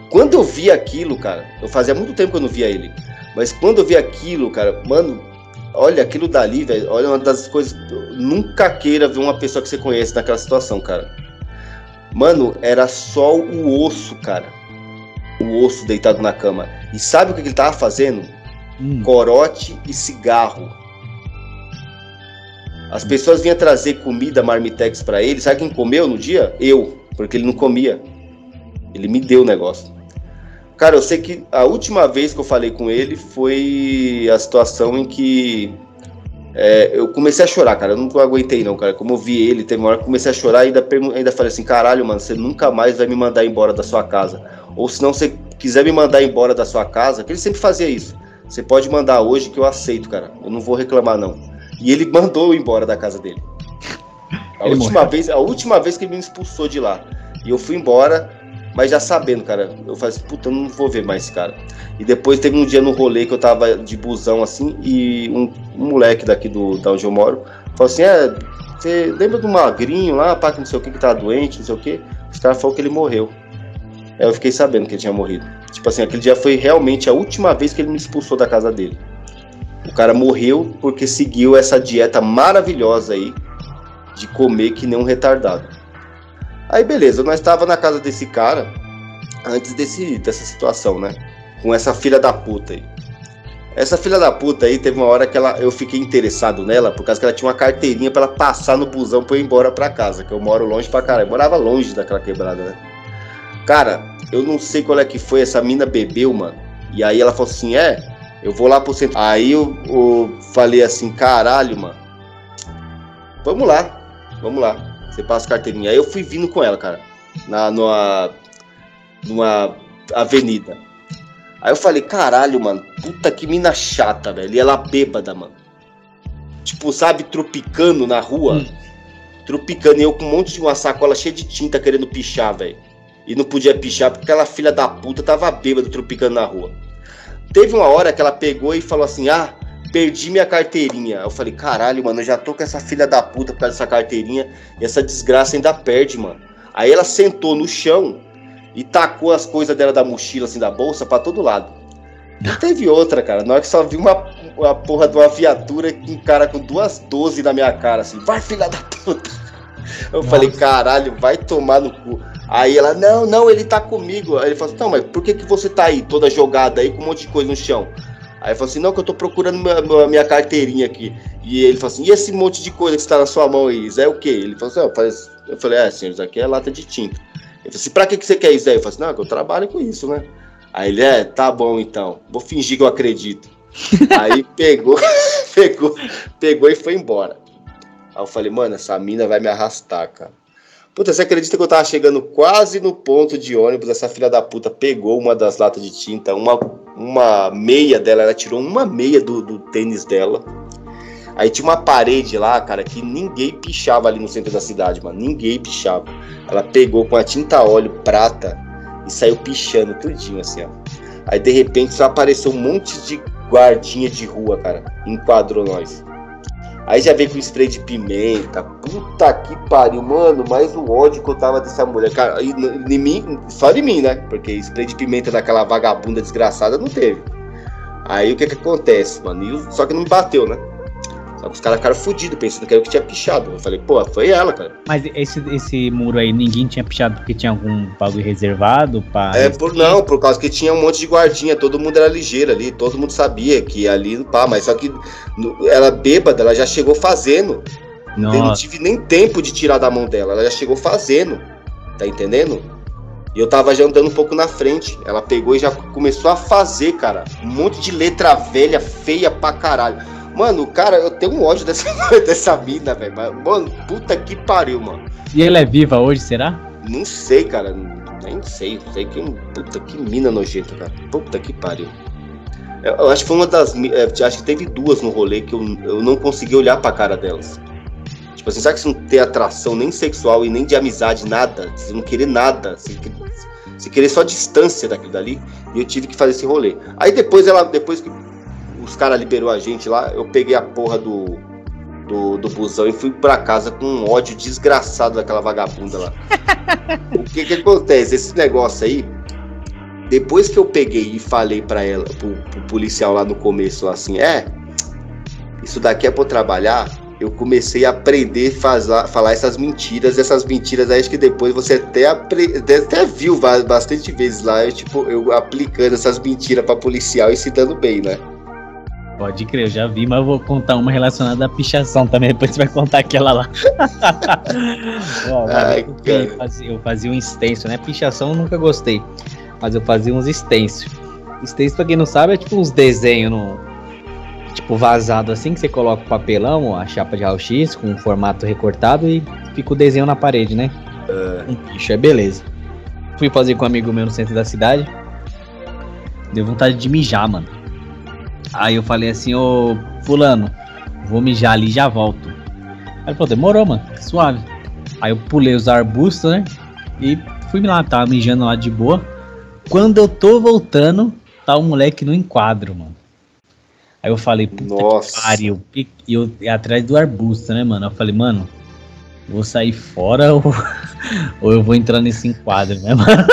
Quando eu vi aquilo, cara, eu fazia muito tempo que eu não via ele. Mas quando eu vi aquilo, cara, mano, olha aquilo dali, velho. Olha uma das coisas. Nunca queira ver uma pessoa que você conhece naquela situação, cara. Mano, era só o osso, cara. O osso deitado na cama. E sabe o que ele tava fazendo? Hum. Corote e cigarro. As pessoas vinham trazer comida marmitex para ele. Sabe quem comeu no dia? Eu, porque ele não comia. Ele me deu o negócio. Cara, eu sei que a última vez que eu falei com ele foi a situação em que é, eu comecei a chorar, cara. Eu não aguentei, não, cara. Como eu vi ele, teve uma hora que comecei a chorar e ainda, ainda falei assim: caralho, mano, você nunca mais vai me mandar embora da sua casa. Ou se não você quiser me mandar embora da sua casa, que ele sempre fazia isso. Você pode mandar hoje que eu aceito, cara. Eu não vou reclamar, não. E ele [laughs] mandou eu embora da casa dele. A ele última vez, a última vez que ele me expulsou de lá. E eu fui embora, mas já sabendo, cara. Eu falei assim, puta, não vou ver mais esse cara. E depois teve um dia no rolê que eu tava de busão assim, e um, um moleque daqui do, da onde eu moro falou assim: É, você lembra do magrinho lá, pá, que não sei o que, que tá doente, não sei o que? Os caras falaram que ele morreu. Aí eu fiquei sabendo que ele tinha morrido. Tipo assim, aquele dia foi realmente a última vez que ele me expulsou da casa dele. O cara morreu porque seguiu essa dieta maravilhosa aí de comer que nem um retardado. Aí beleza, nós estava na casa desse cara antes desse, dessa situação, né? Com essa filha da puta aí. Essa filha da puta aí teve uma hora que ela, eu fiquei interessado nela por causa que ela tinha uma carteirinha para ela passar no busão pra eu ir embora pra casa, que eu moro longe pra caralho. Eu morava longe daquela quebrada, né? Cara, eu não sei qual é que foi, essa mina bebeu, mano. E aí ela falou assim: é, eu vou lá pro centro. Aí eu, eu falei assim, caralho, mano. Vamos lá, vamos lá. Você passa carteirinha. Aí eu fui vindo com ela, cara. Na, numa, numa avenida. Aí eu falei, caralho, mano, puta que mina chata, velho. E ela bêbada, mano. Tipo, sabe, tropicando na rua. Hum. Tropicando. E eu com um monte de uma sacola cheia de tinta querendo pichar, velho. E não podia pichar porque aquela filha da puta tava bêbada tropicando na rua. Teve uma hora que ela pegou e falou assim: Ah, perdi minha carteirinha. Eu falei: Caralho, mano, eu já tô com essa filha da puta por causa dessa carteirinha e essa desgraça ainda perde, mano. Aí ela sentou no chão e tacou as coisas dela da mochila, assim, da bolsa, para todo lado. E teve outra, cara. Na hora que só vi uma, uma porra de uma viatura, um cara com duas 12 na minha cara, assim, vai filha da puta. Eu Nossa. falei, caralho, vai tomar no cu. Aí ela, não, não, ele tá comigo. Aí ele falou assim, não, mas por que, que você tá aí, toda jogada aí, com um monte de coisa no chão? Aí falou assim, não, que eu tô procurando minha, minha carteirinha aqui. E ele falou assim, e esse monte de coisa que está na sua mão aí, isso é o quê? Ele falou assim, oh, faz... eu falei, é, senhor, isso aqui é lata de tinta. Ele falou assim, pra que, que você quer isso aí? Eu falei assim, não, que eu trabalho com isso, né? Aí ele, é, tá bom então, vou fingir que eu acredito. [laughs] Aí pegou, [laughs] pegou, pegou e foi embora. Aí eu falei, mano, essa mina vai me arrastar, cara. Puta, você acredita que eu tava chegando quase no ponto de ônibus? Essa filha da puta pegou uma das latas de tinta, uma, uma meia dela, ela tirou uma meia do, do tênis dela. Aí tinha uma parede lá, cara, que ninguém pichava ali no centro da cidade, mano. Ninguém pichava. Ela pegou com a tinta óleo prata e saiu pichando tudinho, assim, ó. Aí de repente só apareceu um monte de guardinha de rua, cara. Enquadrou nós. Aí já veio com spray de pimenta. Puta que pariu, mano. Mais o ódio que eu tava dessa mulher. Cara, e, em mim, só de mim, né? Porque spray de pimenta daquela vagabunda desgraçada não teve. Aí o que que acontece, mano? E, só que não me bateu, né? Os caras ficaram fodidos, pensando que era o que tinha pichado. Eu falei, pô, foi ela, cara. Mas esse, esse muro aí, ninguém tinha pichado porque tinha algum bagulho reservado pra. É, por, não, por causa que tinha um monte de guardinha, todo mundo era ligeiro ali, todo mundo sabia que ali, pá, mas só que ela bêbada, ela já chegou fazendo. Nossa. Eu não tive nem tempo de tirar da mão dela, ela já chegou fazendo. Tá entendendo? E eu tava já andando um pouco na frente. Ela pegou e já começou a fazer, cara. Um monte de letra velha, feia pra caralho. Mano, cara, eu tenho um ódio dessa, [laughs] dessa mina, velho. Mano, puta que pariu, mano. E ela é viva hoje, será? Não sei, cara. Nem sei. Sei que puta que mina nojenta, cara. Puta que pariu. Eu, eu acho que foi uma das. É, acho que teve duas no rolê que eu, eu não consegui olhar pra cara delas. Tipo assim, sabe que você não tem atração nem sexual e nem de amizade, nada? Você não querer nada. Você, você querer só distância daquilo dali. E eu tive que fazer esse rolê. Aí depois ela. Depois que os caras liberou a gente lá, eu peguei a porra do, do, do busão e fui pra casa com um ódio desgraçado daquela vagabunda lá. o que que acontece? Esse negócio aí, depois que eu peguei e falei pra ela, pro, pro policial lá no começo, assim, é, isso daqui é eu trabalhar, eu comecei a aprender a falar essas mentiras, essas mentiras aí acho que depois você até, até viu bastante vezes lá, eu, tipo, eu aplicando essas mentiras pra policial e se dando bem, né? Pode crer, eu já vi, mas eu vou contar uma relacionada à pichação também. Depois você vai contar aquela lá. [laughs] Ó, Ai, eu, fazia, eu fazia um extenso, né? Pichação eu nunca gostei. Mas eu fazia uns extensos. Extenso, pra quem não sabe, é tipo uns desenhos no. Tipo, vazado assim, que você coloca o papelão, a chapa de raio-x com um formato recortado e fica o desenho na parede, né? Uh. Um picho, é beleza. Fui fazer com um amigo meu no centro da cidade. Deu vontade de mijar, mano. Aí eu falei assim, ô fulano, vou mijar ali e já volto. Aí ele falou, demorou, mano, suave. Aí eu pulei os arbustos, né? E fui lá, tava mijando lá de boa. Quando eu tô voltando, tá o um moleque no enquadro, mano. Aí eu falei, puta Nossa. que pariu. E eu atrás do arbusto, né, mano? Eu falei, mano, vou sair fora [laughs] ou, ou eu vou entrar nesse enquadro, né, mano? [laughs]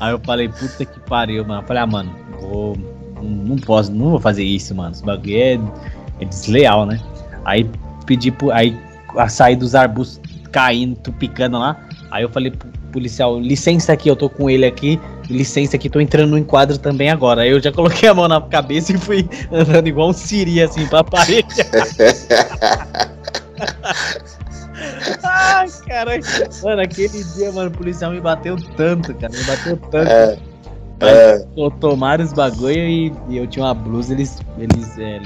Aí eu falei, puta que pariu, mano. Eu falei, ah, mano, vou. Não posso, não vou fazer isso, mano. Esse bagulho é, é desleal, né? Aí pedi pro. Aí a sair dos arbustos caindo, tu picando lá. Aí eu falei pro policial, licença aqui, eu tô com ele aqui, licença aqui, tô entrando no enquadro também agora. Aí eu já coloquei a mão na cabeça e fui [laughs] andando igual um siri, assim, pra parede. [laughs] Ai, cara. Mano, aquele dia, mano, o policial me bateu tanto, cara. Me bateu tanto. É. É. Tomaram os bagulho e, e, eu tinha uma blusa, eles, eles é,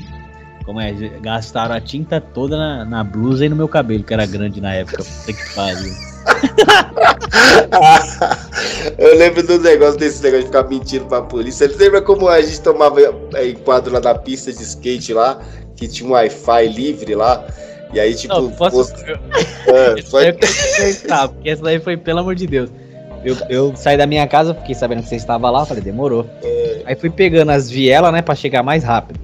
como é, gastaram a tinta toda na, na, blusa e no meu cabelo, que era grande na época. Puta que pariu. [laughs] eu lembro do negócio desse negócio de ficar mentindo pra polícia. Você lembra como a gente tomava é, enquadro lá na pista de skate lá, que tinha um Wi-Fi livre lá? E aí, tipo. Não, posso... Post... [laughs] é, eu porque essa daí foi, pelo amor de Deus. Eu, eu saí da minha casa, fiquei sabendo que você estava lá, falei, demorou. É. Aí fui pegando as vielas, né, pra chegar mais rápido.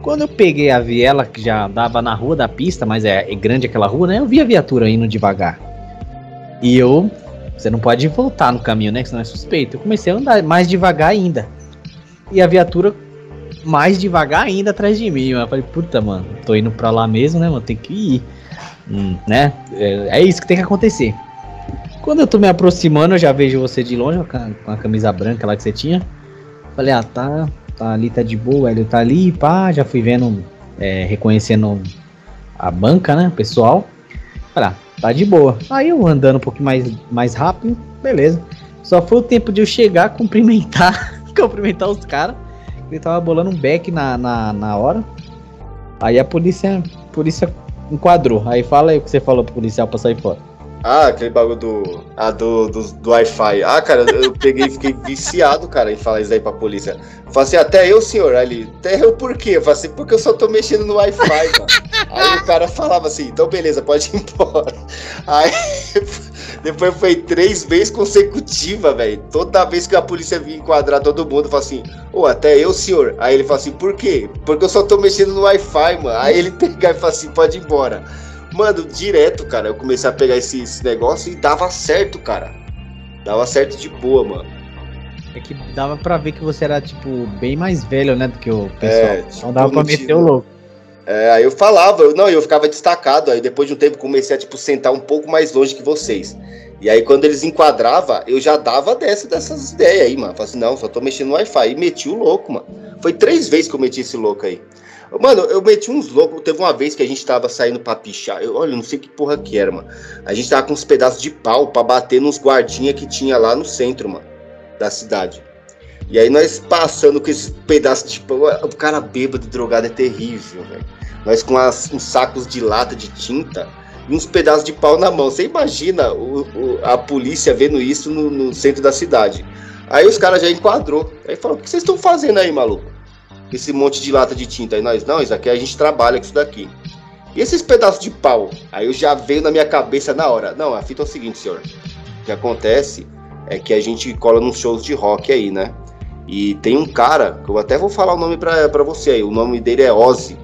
Quando eu peguei a viela, que já dava na rua da pista, mas é, é grande aquela rua, né, eu vi a viatura indo devagar. E eu, você não pode voltar no caminho, né, que senão é suspeito. Eu comecei a andar mais devagar ainda. E a viatura mais devagar ainda atrás de mim. Eu falei, puta, mano, tô indo pra lá mesmo, né, mano, tem que ir. Hum, né, é, é isso que tem que acontecer. Quando eu tô me aproximando, eu já vejo você de longe, com a camisa branca lá que você tinha. Falei, ah, tá, tá ali, tá de boa, ele tá ali, pá, já fui vendo, é, reconhecendo a banca, né, pessoal. Falei, ah, tá de boa. Aí eu andando um pouquinho mais, mais rápido, beleza. Só foi o tempo de eu chegar, [laughs] cumprimentar, cumprimentar os caras. Ele tava bolando um beck na, na, na hora. Aí a polícia, a polícia enquadrou. Aí fala aí o que você falou pro policial pra sair fora. Ah, aquele bagulho do. Ah, do, do, do Wi-Fi. Ah, cara, eu peguei e fiquei viciado, cara, em falar isso aí pra polícia. Falei assim, até eu, senhor, ali. Até eu por quê? Eu falei assim, porque eu só tô mexendo no Wi-Fi, mano. Aí o cara falava assim, então beleza, pode ir embora. Aí [laughs] depois foi três vezes consecutiva, velho. Toda vez que a polícia vinha enquadrar todo mundo, eu assim, ô, oh, até eu, senhor. Aí ele fala assim, por quê? Porque eu só tô mexendo no Wi-Fi, mano. Aí ele [laughs] pegava e fala assim, pode ir embora. Mano, direto, cara, eu comecei a pegar esse, esse negócio e dava certo, cara. Dava certo de boa, mano. É que dava pra ver que você era, tipo, bem mais velho, né, do que o pessoal. É, tipo, não dava pra meter o louco. É, aí eu falava, eu, não, eu ficava destacado. Aí depois de um tempo comecei a, tipo, sentar um pouco mais longe que vocês. E aí quando eles enquadravam, eu já dava dessa, dessas ideias aí, mano. Falei assim, não, só tô mexendo no Wi-Fi. E meti o louco, mano. Foi três vezes que eu meti esse louco aí. Mano, eu meti uns loucos. Teve uma vez que a gente tava saindo pra pichar. Eu, olha, não sei que porra que era, mano. A gente tava com uns pedaços de pau pra bater nos guardinha que tinha lá no centro, mano, da cidade. E aí nós passando com esses pedaços de pau. O cara bêbado, drogado é terrível, velho. Nós com as, uns sacos de lata de tinta e uns pedaços de pau na mão. Você imagina o, o, a polícia vendo isso no, no centro da cidade. Aí os caras já enquadrou. Aí falou: o que vocês estão fazendo aí, maluco? Esse monte de lata de tinta. Aí nós, não, isso aqui a gente trabalha com isso daqui. E esses pedaços de pau? Aí eu já veio na minha cabeça na hora. Não, a fita é o seguinte, senhor. O que acontece é que a gente cola nos shows de rock aí, né? E tem um cara, que eu até vou falar o nome pra, pra você aí. O nome dele é Ozzy.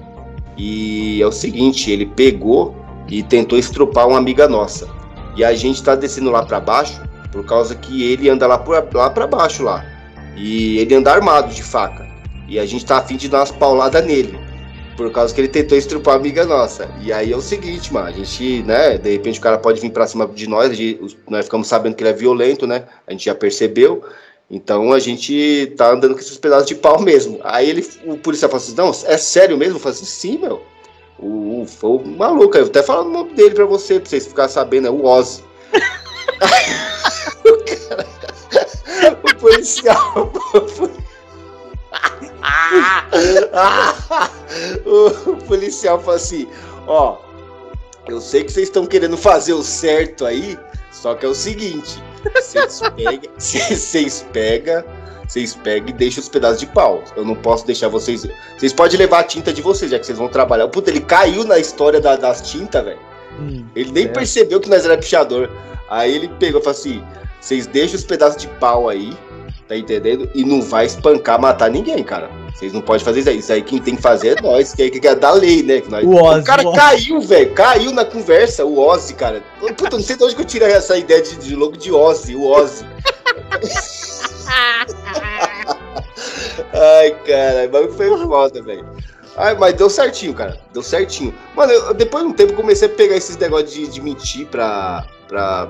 E é o seguinte, ele pegou e tentou estrupar uma amiga nossa. E a gente tá descendo lá para baixo por causa que ele anda lá, por, lá para baixo lá. E ele anda armado de faca. E a gente tá afim de dar umas pauladas nele. Por causa que ele tentou estrupar a amiga nossa. E aí é o seguinte, mano, a gente, né, de repente o cara pode vir pra cima de nós, nós ficamos sabendo que ele é violento, né? A gente já percebeu. Então a gente tá andando com esses pedaços de pau mesmo. Aí ele, o policial falou assim: não, é sério mesmo? Eu falei assim: sim, meu. O, o, o maluco, eu até falando o nome dele pra você, pra vocês ficarem sabendo, é o Ozzy. [laughs] o, cara, o policial. [laughs] [laughs] o policial falou assim: Ó, eu sei que vocês estão querendo fazer o certo aí, só que é o seguinte: vocês [laughs] pegam, vocês pegam, vocês pegam e deixam os pedaços de pau. Eu não posso deixar vocês. Vocês podem levar a tinta de vocês, já que vocês vão trabalhar. Puta, ele caiu na história da, das tintas, velho. Hum, ele nem é. percebeu que nós era pichador. Aí ele pegou e falou assim: vocês deixam os pedaços de pau aí, tá entendendo? E não vai espancar, matar ninguém, cara. Vocês não podem fazer isso aí. Isso aí quem tem que fazer é nós, que é, que é da lei, né? Nós... O, Ozzy, o cara o caiu, velho. Caiu na conversa, o Ozzy, cara. Puta, não sei de onde que eu tirei essa ideia de, de logo de Ozzy, o Ozzy. [laughs] Ai, cara, mas foi foda, velho. Ai, mas deu certinho, cara. Deu certinho. Mano, eu, depois de um tempo comecei a pegar esses negócios de, de mentir pra, pra,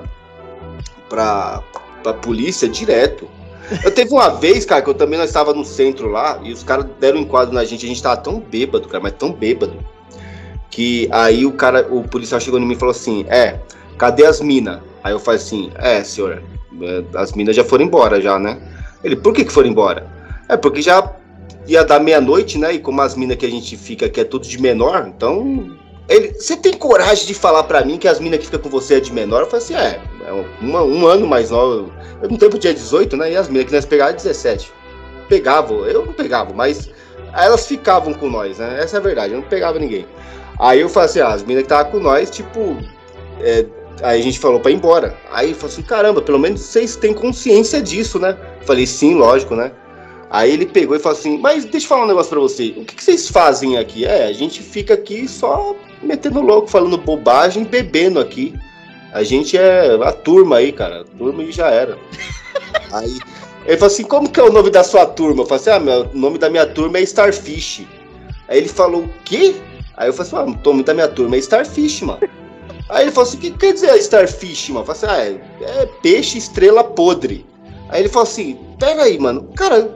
pra, pra polícia direto. Eu teve uma vez, cara, que eu também nós estava no centro lá e os caras deram um enquadro na gente. A gente tava tão bêbado, cara, mas tão bêbado. Que aí o cara, o policial chegou em mim e falou assim: É, cadê as minas? Aí eu falei assim: É, senhor, é, as minas já foram embora, já, né? Ele, por que que foram embora? É, porque já ia dar meia-noite, né? E como as minas que a gente fica aqui é tudo de menor, então ele, você tem coragem de falar para mim que as minas que ficam com você é de menor? Eu falei assim, é, é uma, um ano mais novo. Eu tempo dia 18, né? E as minas que nós pegavam 17. Pegavam, eu não pegava, mas elas ficavam com nós, né? Essa é a verdade, eu não pegava ninguém. Aí eu falei assim, ah, as minas que estavam com nós, tipo. É, aí a gente falou para ir embora. Aí eu falei assim, caramba, pelo menos vocês têm consciência disso, né? falei, sim, lógico, né? Aí ele pegou e falou assim: Mas deixa eu falar um negócio pra você. O que, que, vocês fazem aqui? É, a gente fica aqui só metendo louco, falando bobagem, bebendo aqui. A gente é a turma aí, cara. A turma e já era. [laughs] aí ele falou assim: Como que é o nome da sua turma? Eu falei assim: Ah, meu, o nome da minha turma é Starfish. Aí ele falou: O quê? Aí eu falei assim: Ah, o nome da minha turma é Starfish, mano. Aí ele falou assim: O que quer dizer Starfish, mano? Eu falei assim: Ah, é, é peixe estrela podre. Aí ele falou assim: Pera aí, mano. Cara,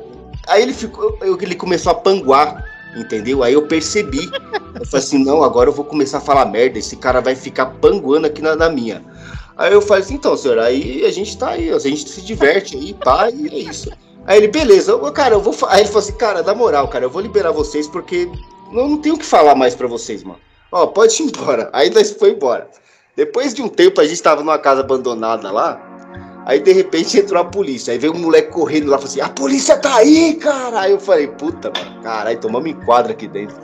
Aí ele ficou, ele começou a panguar, entendeu? Aí eu percebi. Eu falei assim, não, agora eu vou começar a falar merda, esse cara vai ficar panguando aqui na, na minha. Aí eu falei assim, então, senhor, aí a gente tá aí, a gente se diverte aí, pá, e é isso. Aí ele, beleza, eu, cara, eu vou. Aí ele falou assim, cara, na moral, cara, eu vou liberar vocês porque eu não tenho o que falar mais pra vocês, mano. Ó, pode ir embora. Aí nós foi embora. Depois de um tempo, a gente tava numa casa abandonada lá. Aí de repente entrou a polícia. Aí veio um moleque correndo lá e falou assim: A polícia tá aí, cara! Aí eu falei: Puta, mano, caralho, tomamos enquadra aqui dentro.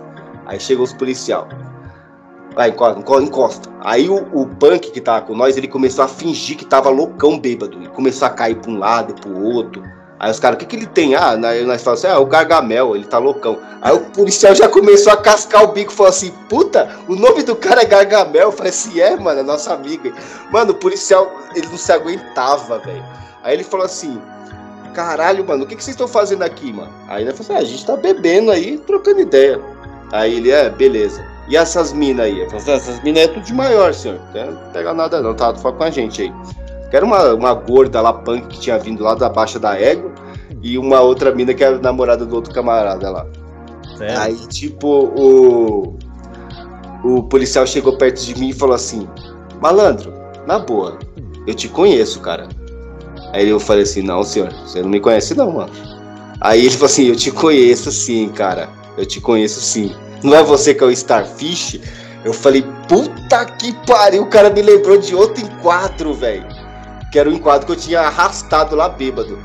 Aí chegou os policial. Vai, encosta, encosta. Aí o, o punk que tava com nós, ele começou a fingir que tava loucão bêbado. Ele começou a cair pra um lado, pro outro. Aí os caras, o que, que ele tem? Ah, nós falamos assim, ah, o Gargamel, ele tá loucão. Aí o policial já começou a cascar o bico, falou assim, puta, o nome do cara é Gargamel. Eu falei assim, é, mano, é nosso amigo. Mano, o policial, ele não se aguentava, velho. Aí ele falou assim, caralho, mano, o que, que vocês estão fazendo aqui, mano? Aí ele falou assim, ah, a gente tá bebendo aí, trocando ideia. Aí ele, é, beleza. E essas minas aí? Eu falei, assim, essas minas é tudo de maior, senhor. Não pega nada não, tá? Fala com a gente aí. Que era uma, uma gorda lá, punk, que tinha vindo lá da Baixa da Égua, e uma outra mina que era namorada do outro camarada lá. Certo. Aí, tipo, o, o policial chegou perto de mim e falou assim: Malandro, na boa, eu te conheço, cara. Aí eu falei assim: Não, senhor, você não me conhece, não, mano. Aí ele falou assim: Eu te conheço sim, cara. Eu te conheço sim. Não é você que é o Starfish? Eu falei: Puta que pariu, o cara me lembrou de outro enquadro, velho que era o enquadro que eu tinha arrastado lá bêbado.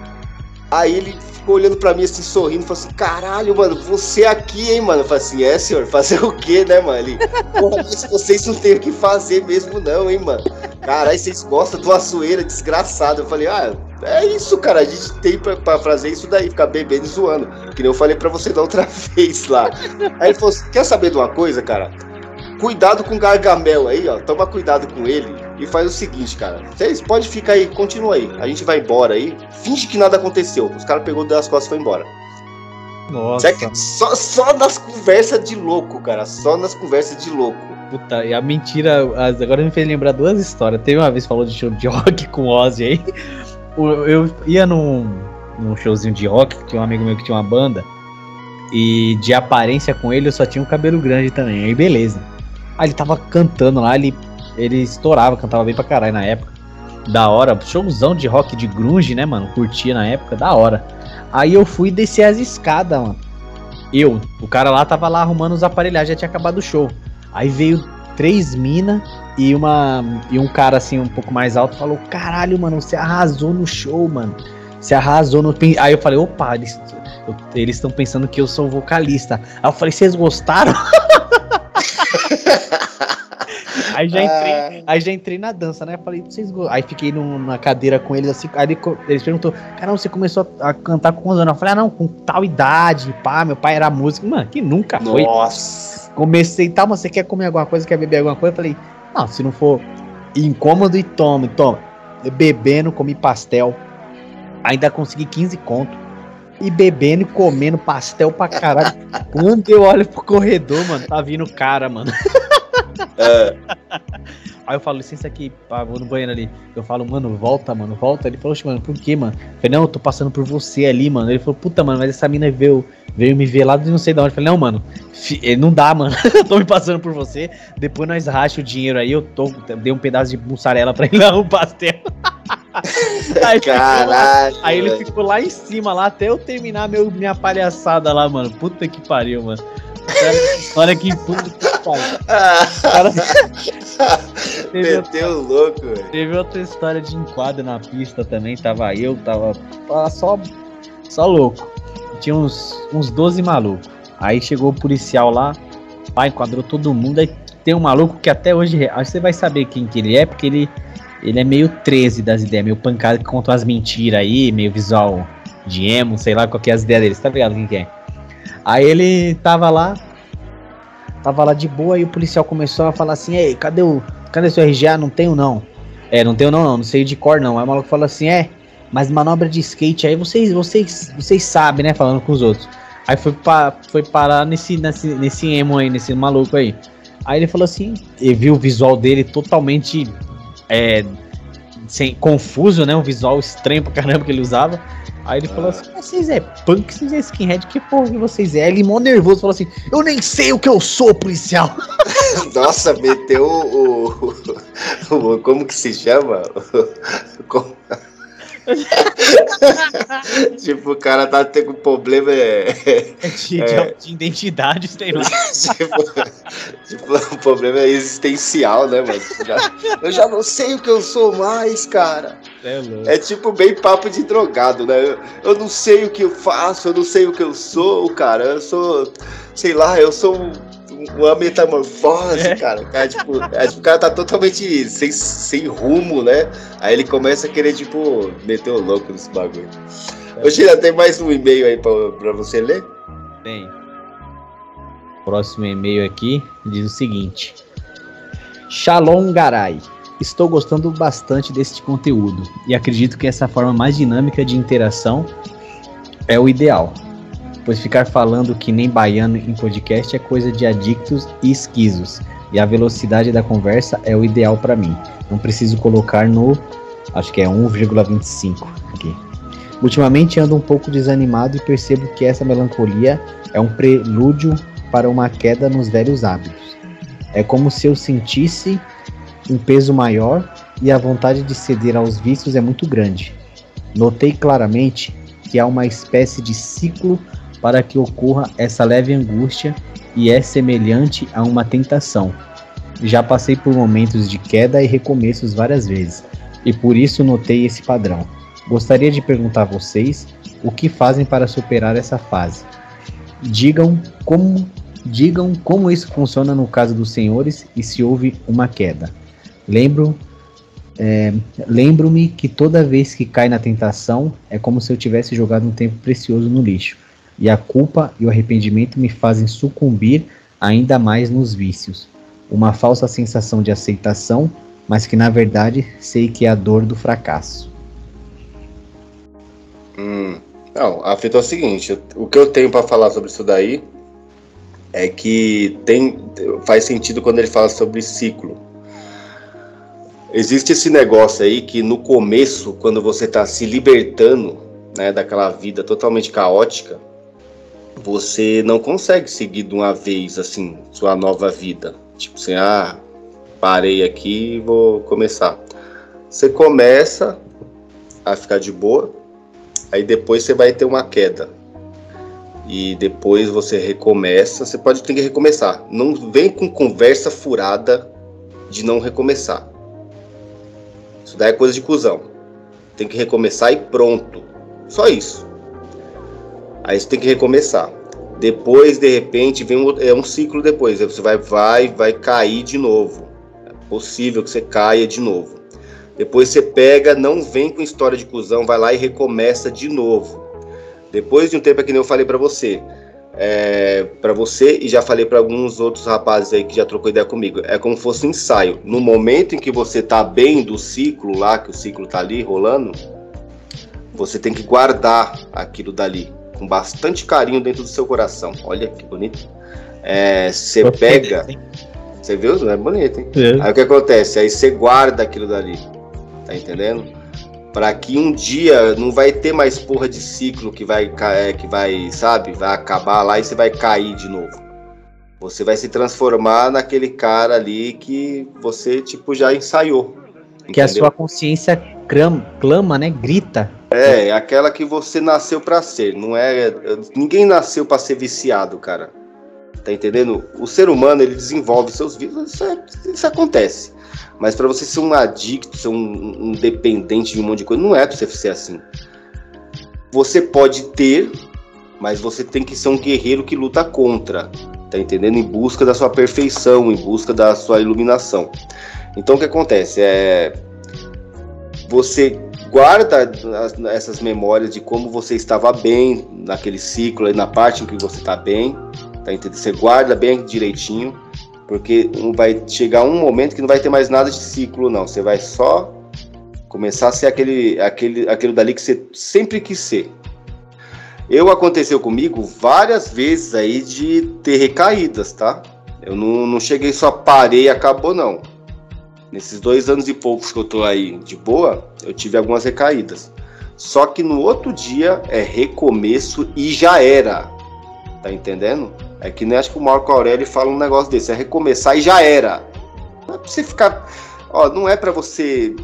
Aí ele ficou olhando para mim assim, sorrindo, falou assim: caralho, mano, você aqui, hein, mano? Eu falei assim: é, senhor, fazer o quê, né, mano? Ele, porra, vocês não têm o que fazer mesmo, não, hein, mano? Caralho, vocês gostam de uma zoeira desgraçada. Eu falei: ah, é isso, cara, a gente tem pra, pra fazer isso daí, ficar bebendo e zoando. Que nem eu falei pra você da outra [laughs] vez lá. Aí ele falou assim: quer saber de uma coisa, cara? Cuidado com o Gargamel aí, ó. Toma cuidado com ele e faz o seguinte, cara. Vocês pode ficar aí, continua aí. A gente vai embora aí. Finge que nada aconteceu. Os caras pegou das costas e foi embora. Nossa. Só, só nas conversas de louco, cara. Só nas conversas de louco. Puta, e a mentira. Agora me fez lembrar duas histórias. Teve uma vez que falou de show de rock [laughs] com Ozzy aí. Eu ia num, num showzinho de rock, tinha um amigo meu que tinha uma banda. E de aparência com ele eu só tinha um cabelo grande também. Aí beleza. Aí ele tava cantando lá, ele ele estourava, cantava bem pra caralho na época. Da hora, showzão de rock de grunge, né, mano? Curtia na época, da hora. Aí eu fui descer as escadas, mano. Eu, o cara lá tava lá arrumando os aparelhagens, já tinha acabado o show. Aí veio três minas e uma e um cara assim um pouco mais alto falou: "Caralho, mano, você arrasou no show, mano. Você arrasou no Aí eu falei: "Opa, eles eles estão pensando que eu sou vocalista". Aí eu falei: "Vocês gostaram?" [laughs] Aí já entrei, ah. aí já entrei na dança, né? Falei, vocês Aí fiquei no, na cadeira com eles assim. Aí ele, eles perguntou, caramba, você começou a, cantar com quantos anos? Eu falei, ah, não, com tal idade, pá, meu pai era músico. Mano, que nunca foi. Nossa. Comecei, tá, mas você quer comer alguma coisa, quer beber alguma coisa? Eu falei, não, se não for incômodo e tome, toma. Bebendo, comi pastel. Ainda consegui 15 conto e bebendo e comendo pastel pra caralho. [laughs] Quando eu olho pro corredor, mano, tá vindo cara, mano. [laughs] É. [laughs] Aí eu falo, licença aqui, pá, vou no banheiro ali. Eu falo, mano, volta, mano, volta. Ele falou, mano, por quê, mano? Eu falei, não, eu tô passando por você ali, mano. Ele falou, puta, mano, mas essa mina veio, veio me ver lá de não sei de onde. Eu falei, não, mano, eh, não dá, mano. [laughs] eu tô me passando por você. Depois nós racha o dinheiro aí. Eu tô, dei um pedaço de mussarela pra ele [laughs] lá, um pastel. aí, Caralho. aí ele ficou lá em cima, lá, até eu terminar meu, minha palhaçada lá, mano. Puta que pariu, mano. Olha que puta que pariu. Cara... [laughs] Meteu outra... louco, velho. Teve outra história de enquadro na pista também. Tava eu, tava, tava só, só louco. Tinha uns, uns 12 malucos. Aí chegou o policial lá, pá, enquadrou todo mundo. Aí tem um maluco que até hoje, acho que você vai saber quem que ele é, porque ele, ele é meio 13 das ideias, meio pancada que conta umas mentiras aí, meio visual de emo, sei lá qual que é as ideias dele. Você tá ligado quem que é? Aí ele tava lá, tava lá de boa e o policial começou a falar assim: Ei, cadê o, cadê seu RGA? Não tenho não. É, não tenho não, não, não sei de cor não. Aí o maluco falou assim: É, mas manobra de skate aí vocês, vocês, vocês sabem, né? Falando com os outros. Aí foi, pa, foi parar nesse, nesse, nesse emo aí, nesse maluco aí. Aí ele falou assim: ele viu o visual dele totalmente é, sem, confuso, né? Um visual estranho pra caramba que ele usava. Aí ele falou assim: vocês é punk, vocês é skinhead, que porra que vocês é? Ele mó nervoso falou assim: eu nem sei o que eu sou, policial. [laughs] Nossa, meteu o, o, o, Como que se chama? [laughs] Como... [laughs] tipo, o cara tá tendo problema. É, de, é, de, identidade, sei lá. [laughs] tipo, tipo, o problema é existencial, né, mano? Já, eu já não sei o que eu sou mais, cara. É, é tipo bem papo de drogado, né? Eu, eu não sei o que eu faço, eu não sei o que eu sou, cara. Eu sou, sei lá, eu sou uma metamorfose, é. cara. O cara, tipo, é, tipo, o cara tá totalmente sem, sem rumo, né? Aí ele começa a querer, tipo, meter o louco nesse bagulho. É. Ô, Gira, tem mais um e-mail aí pra, pra você ler? Tem. Próximo e-mail aqui diz o seguinte: Shalom Garay. Estou gostando bastante deste conteúdo e acredito que essa forma mais dinâmica de interação é o ideal pois ficar falando que nem baiano em podcast é coisa de adictos e esquisos, e a velocidade da conversa é o ideal para mim. Não preciso colocar no, acho que é 1,25 aqui. Ultimamente ando um pouco desanimado e percebo que essa melancolia é um prelúdio para uma queda nos velhos hábitos. É como se eu sentisse um peso maior e a vontade de ceder aos vícios é muito grande. Notei claramente que há uma espécie de ciclo para que ocorra essa leve angústia e é semelhante a uma tentação. Já passei por momentos de queda e recomeços várias vezes, e por isso notei esse padrão. Gostaria de perguntar a vocês o que fazem para superar essa fase. Digam como digam como isso funciona no caso dos senhores e se houve uma queda. Lembro é, lembro-me que toda vez que cai na tentação é como se eu tivesse jogado um tempo precioso no lixo e a culpa e o arrependimento me fazem sucumbir ainda mais nos vícios. Uma falsa sensação de aceitação, mas que na verdade sei que é a dor do fracasso. Hum, não, a fita é o seguinte: o que eu tenho para falar sobre isso daí é que tem faz sentido quando ele fala sobre ciclo. Existe esse negócio aí que no começo, quando você está se libertando né, daquela vida totalmente caótica, você não consegue seguir de uma vez assim sua nova vida. Tipo assim, ah, parei aqui e vou começar. Você começa a ficar de boa, aí depois você vai ter uma queda. E depois você recomeça, você pode ter que recomeçar. Não vem com conversa furada de não recomeçar. Isso daí é coisa de cuzão. Tem que recomeçar e pronto. Só isso. Aí você tem que recomeçar. Depois, de repente, vem um, é um ciclo depois. Você vai, vai, vai cair de novo. É possível que você caia de novo. Depois você pega, não vem com história de cuzão, vai lá e recomeça de novo. Depois de um tempo, é que nem eu falei para você, é, para você e já falei para alguns outros rapazes aí que já trocou ideia comigo. É como se fosse um ensaio. No momento em que você tá bem do ciclo lá, que o ciclo tá ali rolando, você tem que guardar aquilo dali com bastante carinho dentro do seu coração. Olha que bonito. É, você pega. Você viu? Não é bonito, hein? É. Aí o que acontece? Aí você guarda aquilo dali. Tá entendendo? Para que um dia não vai ter mais porra de ciclo que vai, é, que vai, sabe, vai acabar lá e você vai cair de novo. Você vai se transformar naquele cara ali que você, tipo, já ensaiou. Entendeu? Que a sua consciência clama, né? Grita é, é aquela que você nasceu para ser, não é? Ninguém nasceu para ser viciado, cara. Tá entendendo? O ser humano ele desenvolve seus vícios, isso, é, isso acontece. Mas para você ser um adicto, ser um, um, dependente de um monte de coisa, não é pra você ser assim. Você pode ter, mas você tem que ser um guerreiro que luta contra, tá entendendo? Em busca da sua perfeição, em busca da sua iluminação. Então o que acontece? É você guarda essas memórias de como você estava bem naquele ciclo, na parte em que você está bem, tá entendendo? Você guarda bem direitinho, porque vai chegar um momento que não vai ter mais nada de ciclo, não. Você vai só começar a ser aquele, aquele, aquilo dali que você sempre quis ser. Eu aconteceu comigo várias vezes aí de ter recaídas, tá? Eu não, não cheguei só parei e acabou, não. Nesses dois anos e poucos que eu tô aí de boa, eu tive algumas recaídas. Só que no outro dia é recomeço e já era. Tá entendendo? É que nem acho que o Marco Aurélio fala um negócio desse, é recomeçar e já era. Não é pra você ficar. Ó, não é para você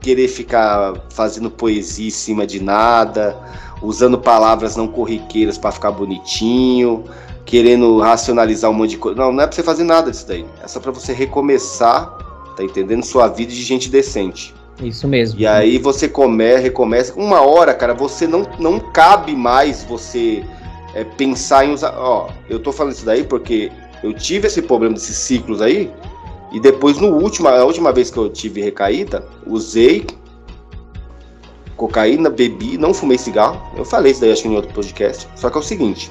querer ficar fazendo poesia em cima de nada, usando palavras não corriqueiras para ficar bonitinho, querendo racionalizar um monte de coisa. Não, não é pra você fazer nada disso daí. É só pra você recomeçar, tá entendendo? Sua vida de gente decente. Isso mesmo. E aí você come, recomeça. Uma hora, cara, você não, não cabe mais você é, pensar em usar. Ó, eu tô falando isso daí porque eu tive esse problema desses ciclos aí. E depois, no último, a última vez que eu tive recaída, usei cocaína, bebi, não fumei cigarro. Eu falei isso daí, acho que em outro podcast. Só que é o seguinte: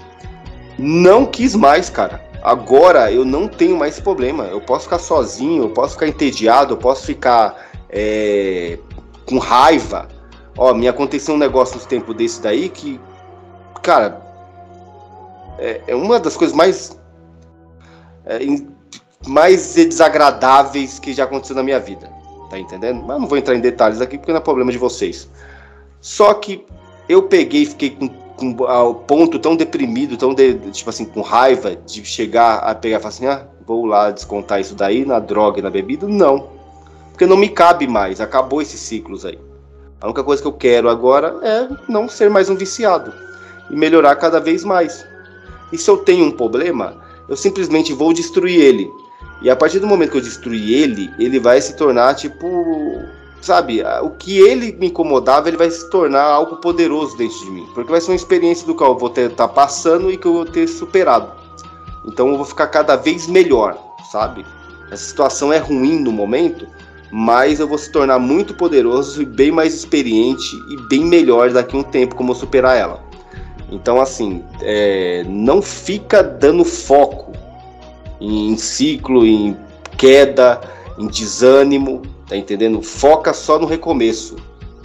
não quis mais, cara. Agora eu não tenho mais problema. Eu posso ficar sozinho, eu posso ficar entediado, eu posso ficar é, com raiva. Ó, me aconteceu um negócio nos tempos desse daí que, cara, é, é uma das coisas mais é, mais desagradáveis que já aconteceu na minha vida. Tá entendendo? Mas não vou entrar em detalhes aqui porque não é problema de vocês. Só que eu peguei e fiquei com, com ao ponto tão deprimido, tão de, tipo assim, com raiva de chegar a pegar e falar assim: ah, vou lá descontar isso daí na droga e na bebida. Não. Porque não me cabe mais, acabou esses ciclos aí. A única coisa que eu quero agora é não ser mais um viciado e melhorar cada vez mais. E se eu tenho um problema, eu simplesmente vou destruir ele. E a partir do momento que eu destruir ele, ele vai se tornar tipo, sabe, o que ele me incomodava, ele vai se tornar algo poderoso dentro de mim, porque vai ser uma experiência do qual eu vou estar tá passando e que eu vou ter superado. Então eu vou ficar cada vez melhor, sabe? Essa situação é ruim no momento, mas eu vou se tornar muito poderoso e bem mais experiente e bem melhor daqui a um tempo como eu superar ela. Então, assim, é, não fica dando foco em ciclo, em queda, em desânimo, tá entendendo? Foca só no recomeço,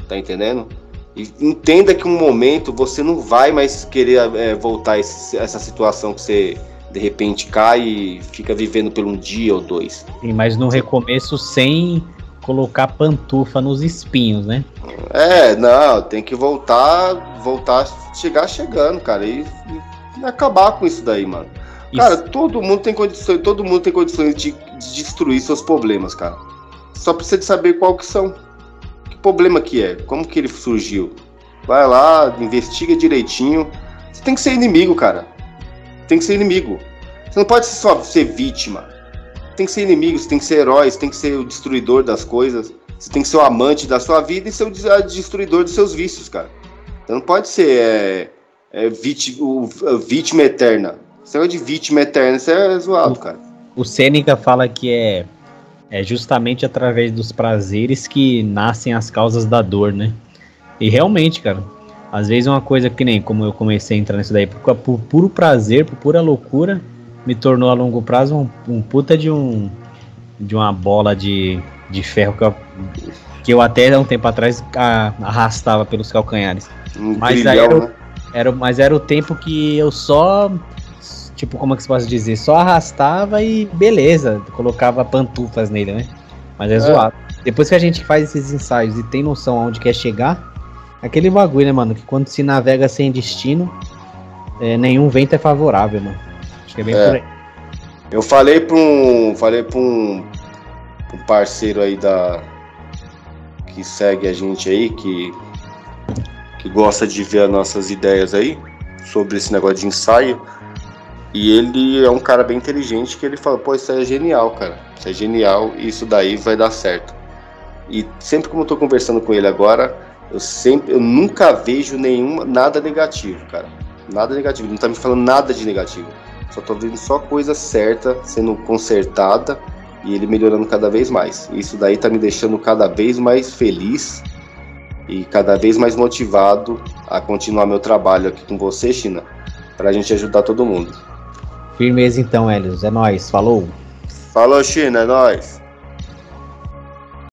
tá entendendo? E entenda que um momento você não vai mais querer é, voltar a essa situação que você de repente cai e fica vivendo por um dia ou dois. Sim, mas no recomeço sem colocar pantufa nos espinhos, né? É, não, tem que voltar, voltar, chegar chegando, cara, e, e acabar com isso daí, mano. Isso. Cara, todo mundo tem condições, todo mundo tem condições de, de, destruir seus problemas, cara. Só precisa de saber qual que são. Que problema que é? Como que ele surgiu? Vai lá, investiga direitinho. Você tem que ser inimigo, cara. Tem que ser inimigo. Você não pode só ser vítima tem que ser inimigo, você tem que ser herói, você tem que ser o destruidor das coisas, você tem que ser o amante da sua vida e ser o destruidor dos seus vícios, cara. Você não pode ser é, é, vítima, vítima eterna. Você é de vítima eterna, você é zoado, cara. O Sêneca fala que é, é justamente através dos prazeres que nascem as causas da dor, né? E realmente, cara, às vezes uma coisa que nem como eu comecei a entrar nisso daí, por, por puro prazer, por pura loucura, me tornou a longo prazo um, um puta de um de uma bola de, de ferro que eu, que eu até há um tempo atrás a, arrastava pelos calcanhares. Um mas brilhão, era, né? era, mas era o tempo que eu só tipo, como é que se pode dizer? Só arrastava e beleza, colocava pantufas nele, né? Mas é, é. zoado. Depois que a gente faz esses ensaios e tem noção aonde quer chegar, aquele bagulho, né, mano? Que quando se navega sem destino, é, nenhum vento é favorável, mano. É bem é. por aí. Eu falei para um, falei para um, um parceiro aí da que segue a gente aí que que gosta de ver as nossas ideias aí sobre esse negócio de ensaio. E ele é um cara bem inteligente que ele fala, pô, isso é genial, cara. Isso é genial e isso daí vai dar certo. E sempre como eu tô conversando com ele agora, eu sempre, eu nunca vejo nenhum nada negativo, cara. Nada negativo, ele não tá me falando nada de negativo. Só tô vendo só coisa certa sendo consertada e ele melhorando cada vez mais. Isso daí tá me deixando cada vez mais feliz e cada vez mais motivado a continuar meu trabalho aqui com você, China, pra gente ajudar todo mundo. Firmeza então, Helios. É nóis. Falou. Falou, China. É nóis.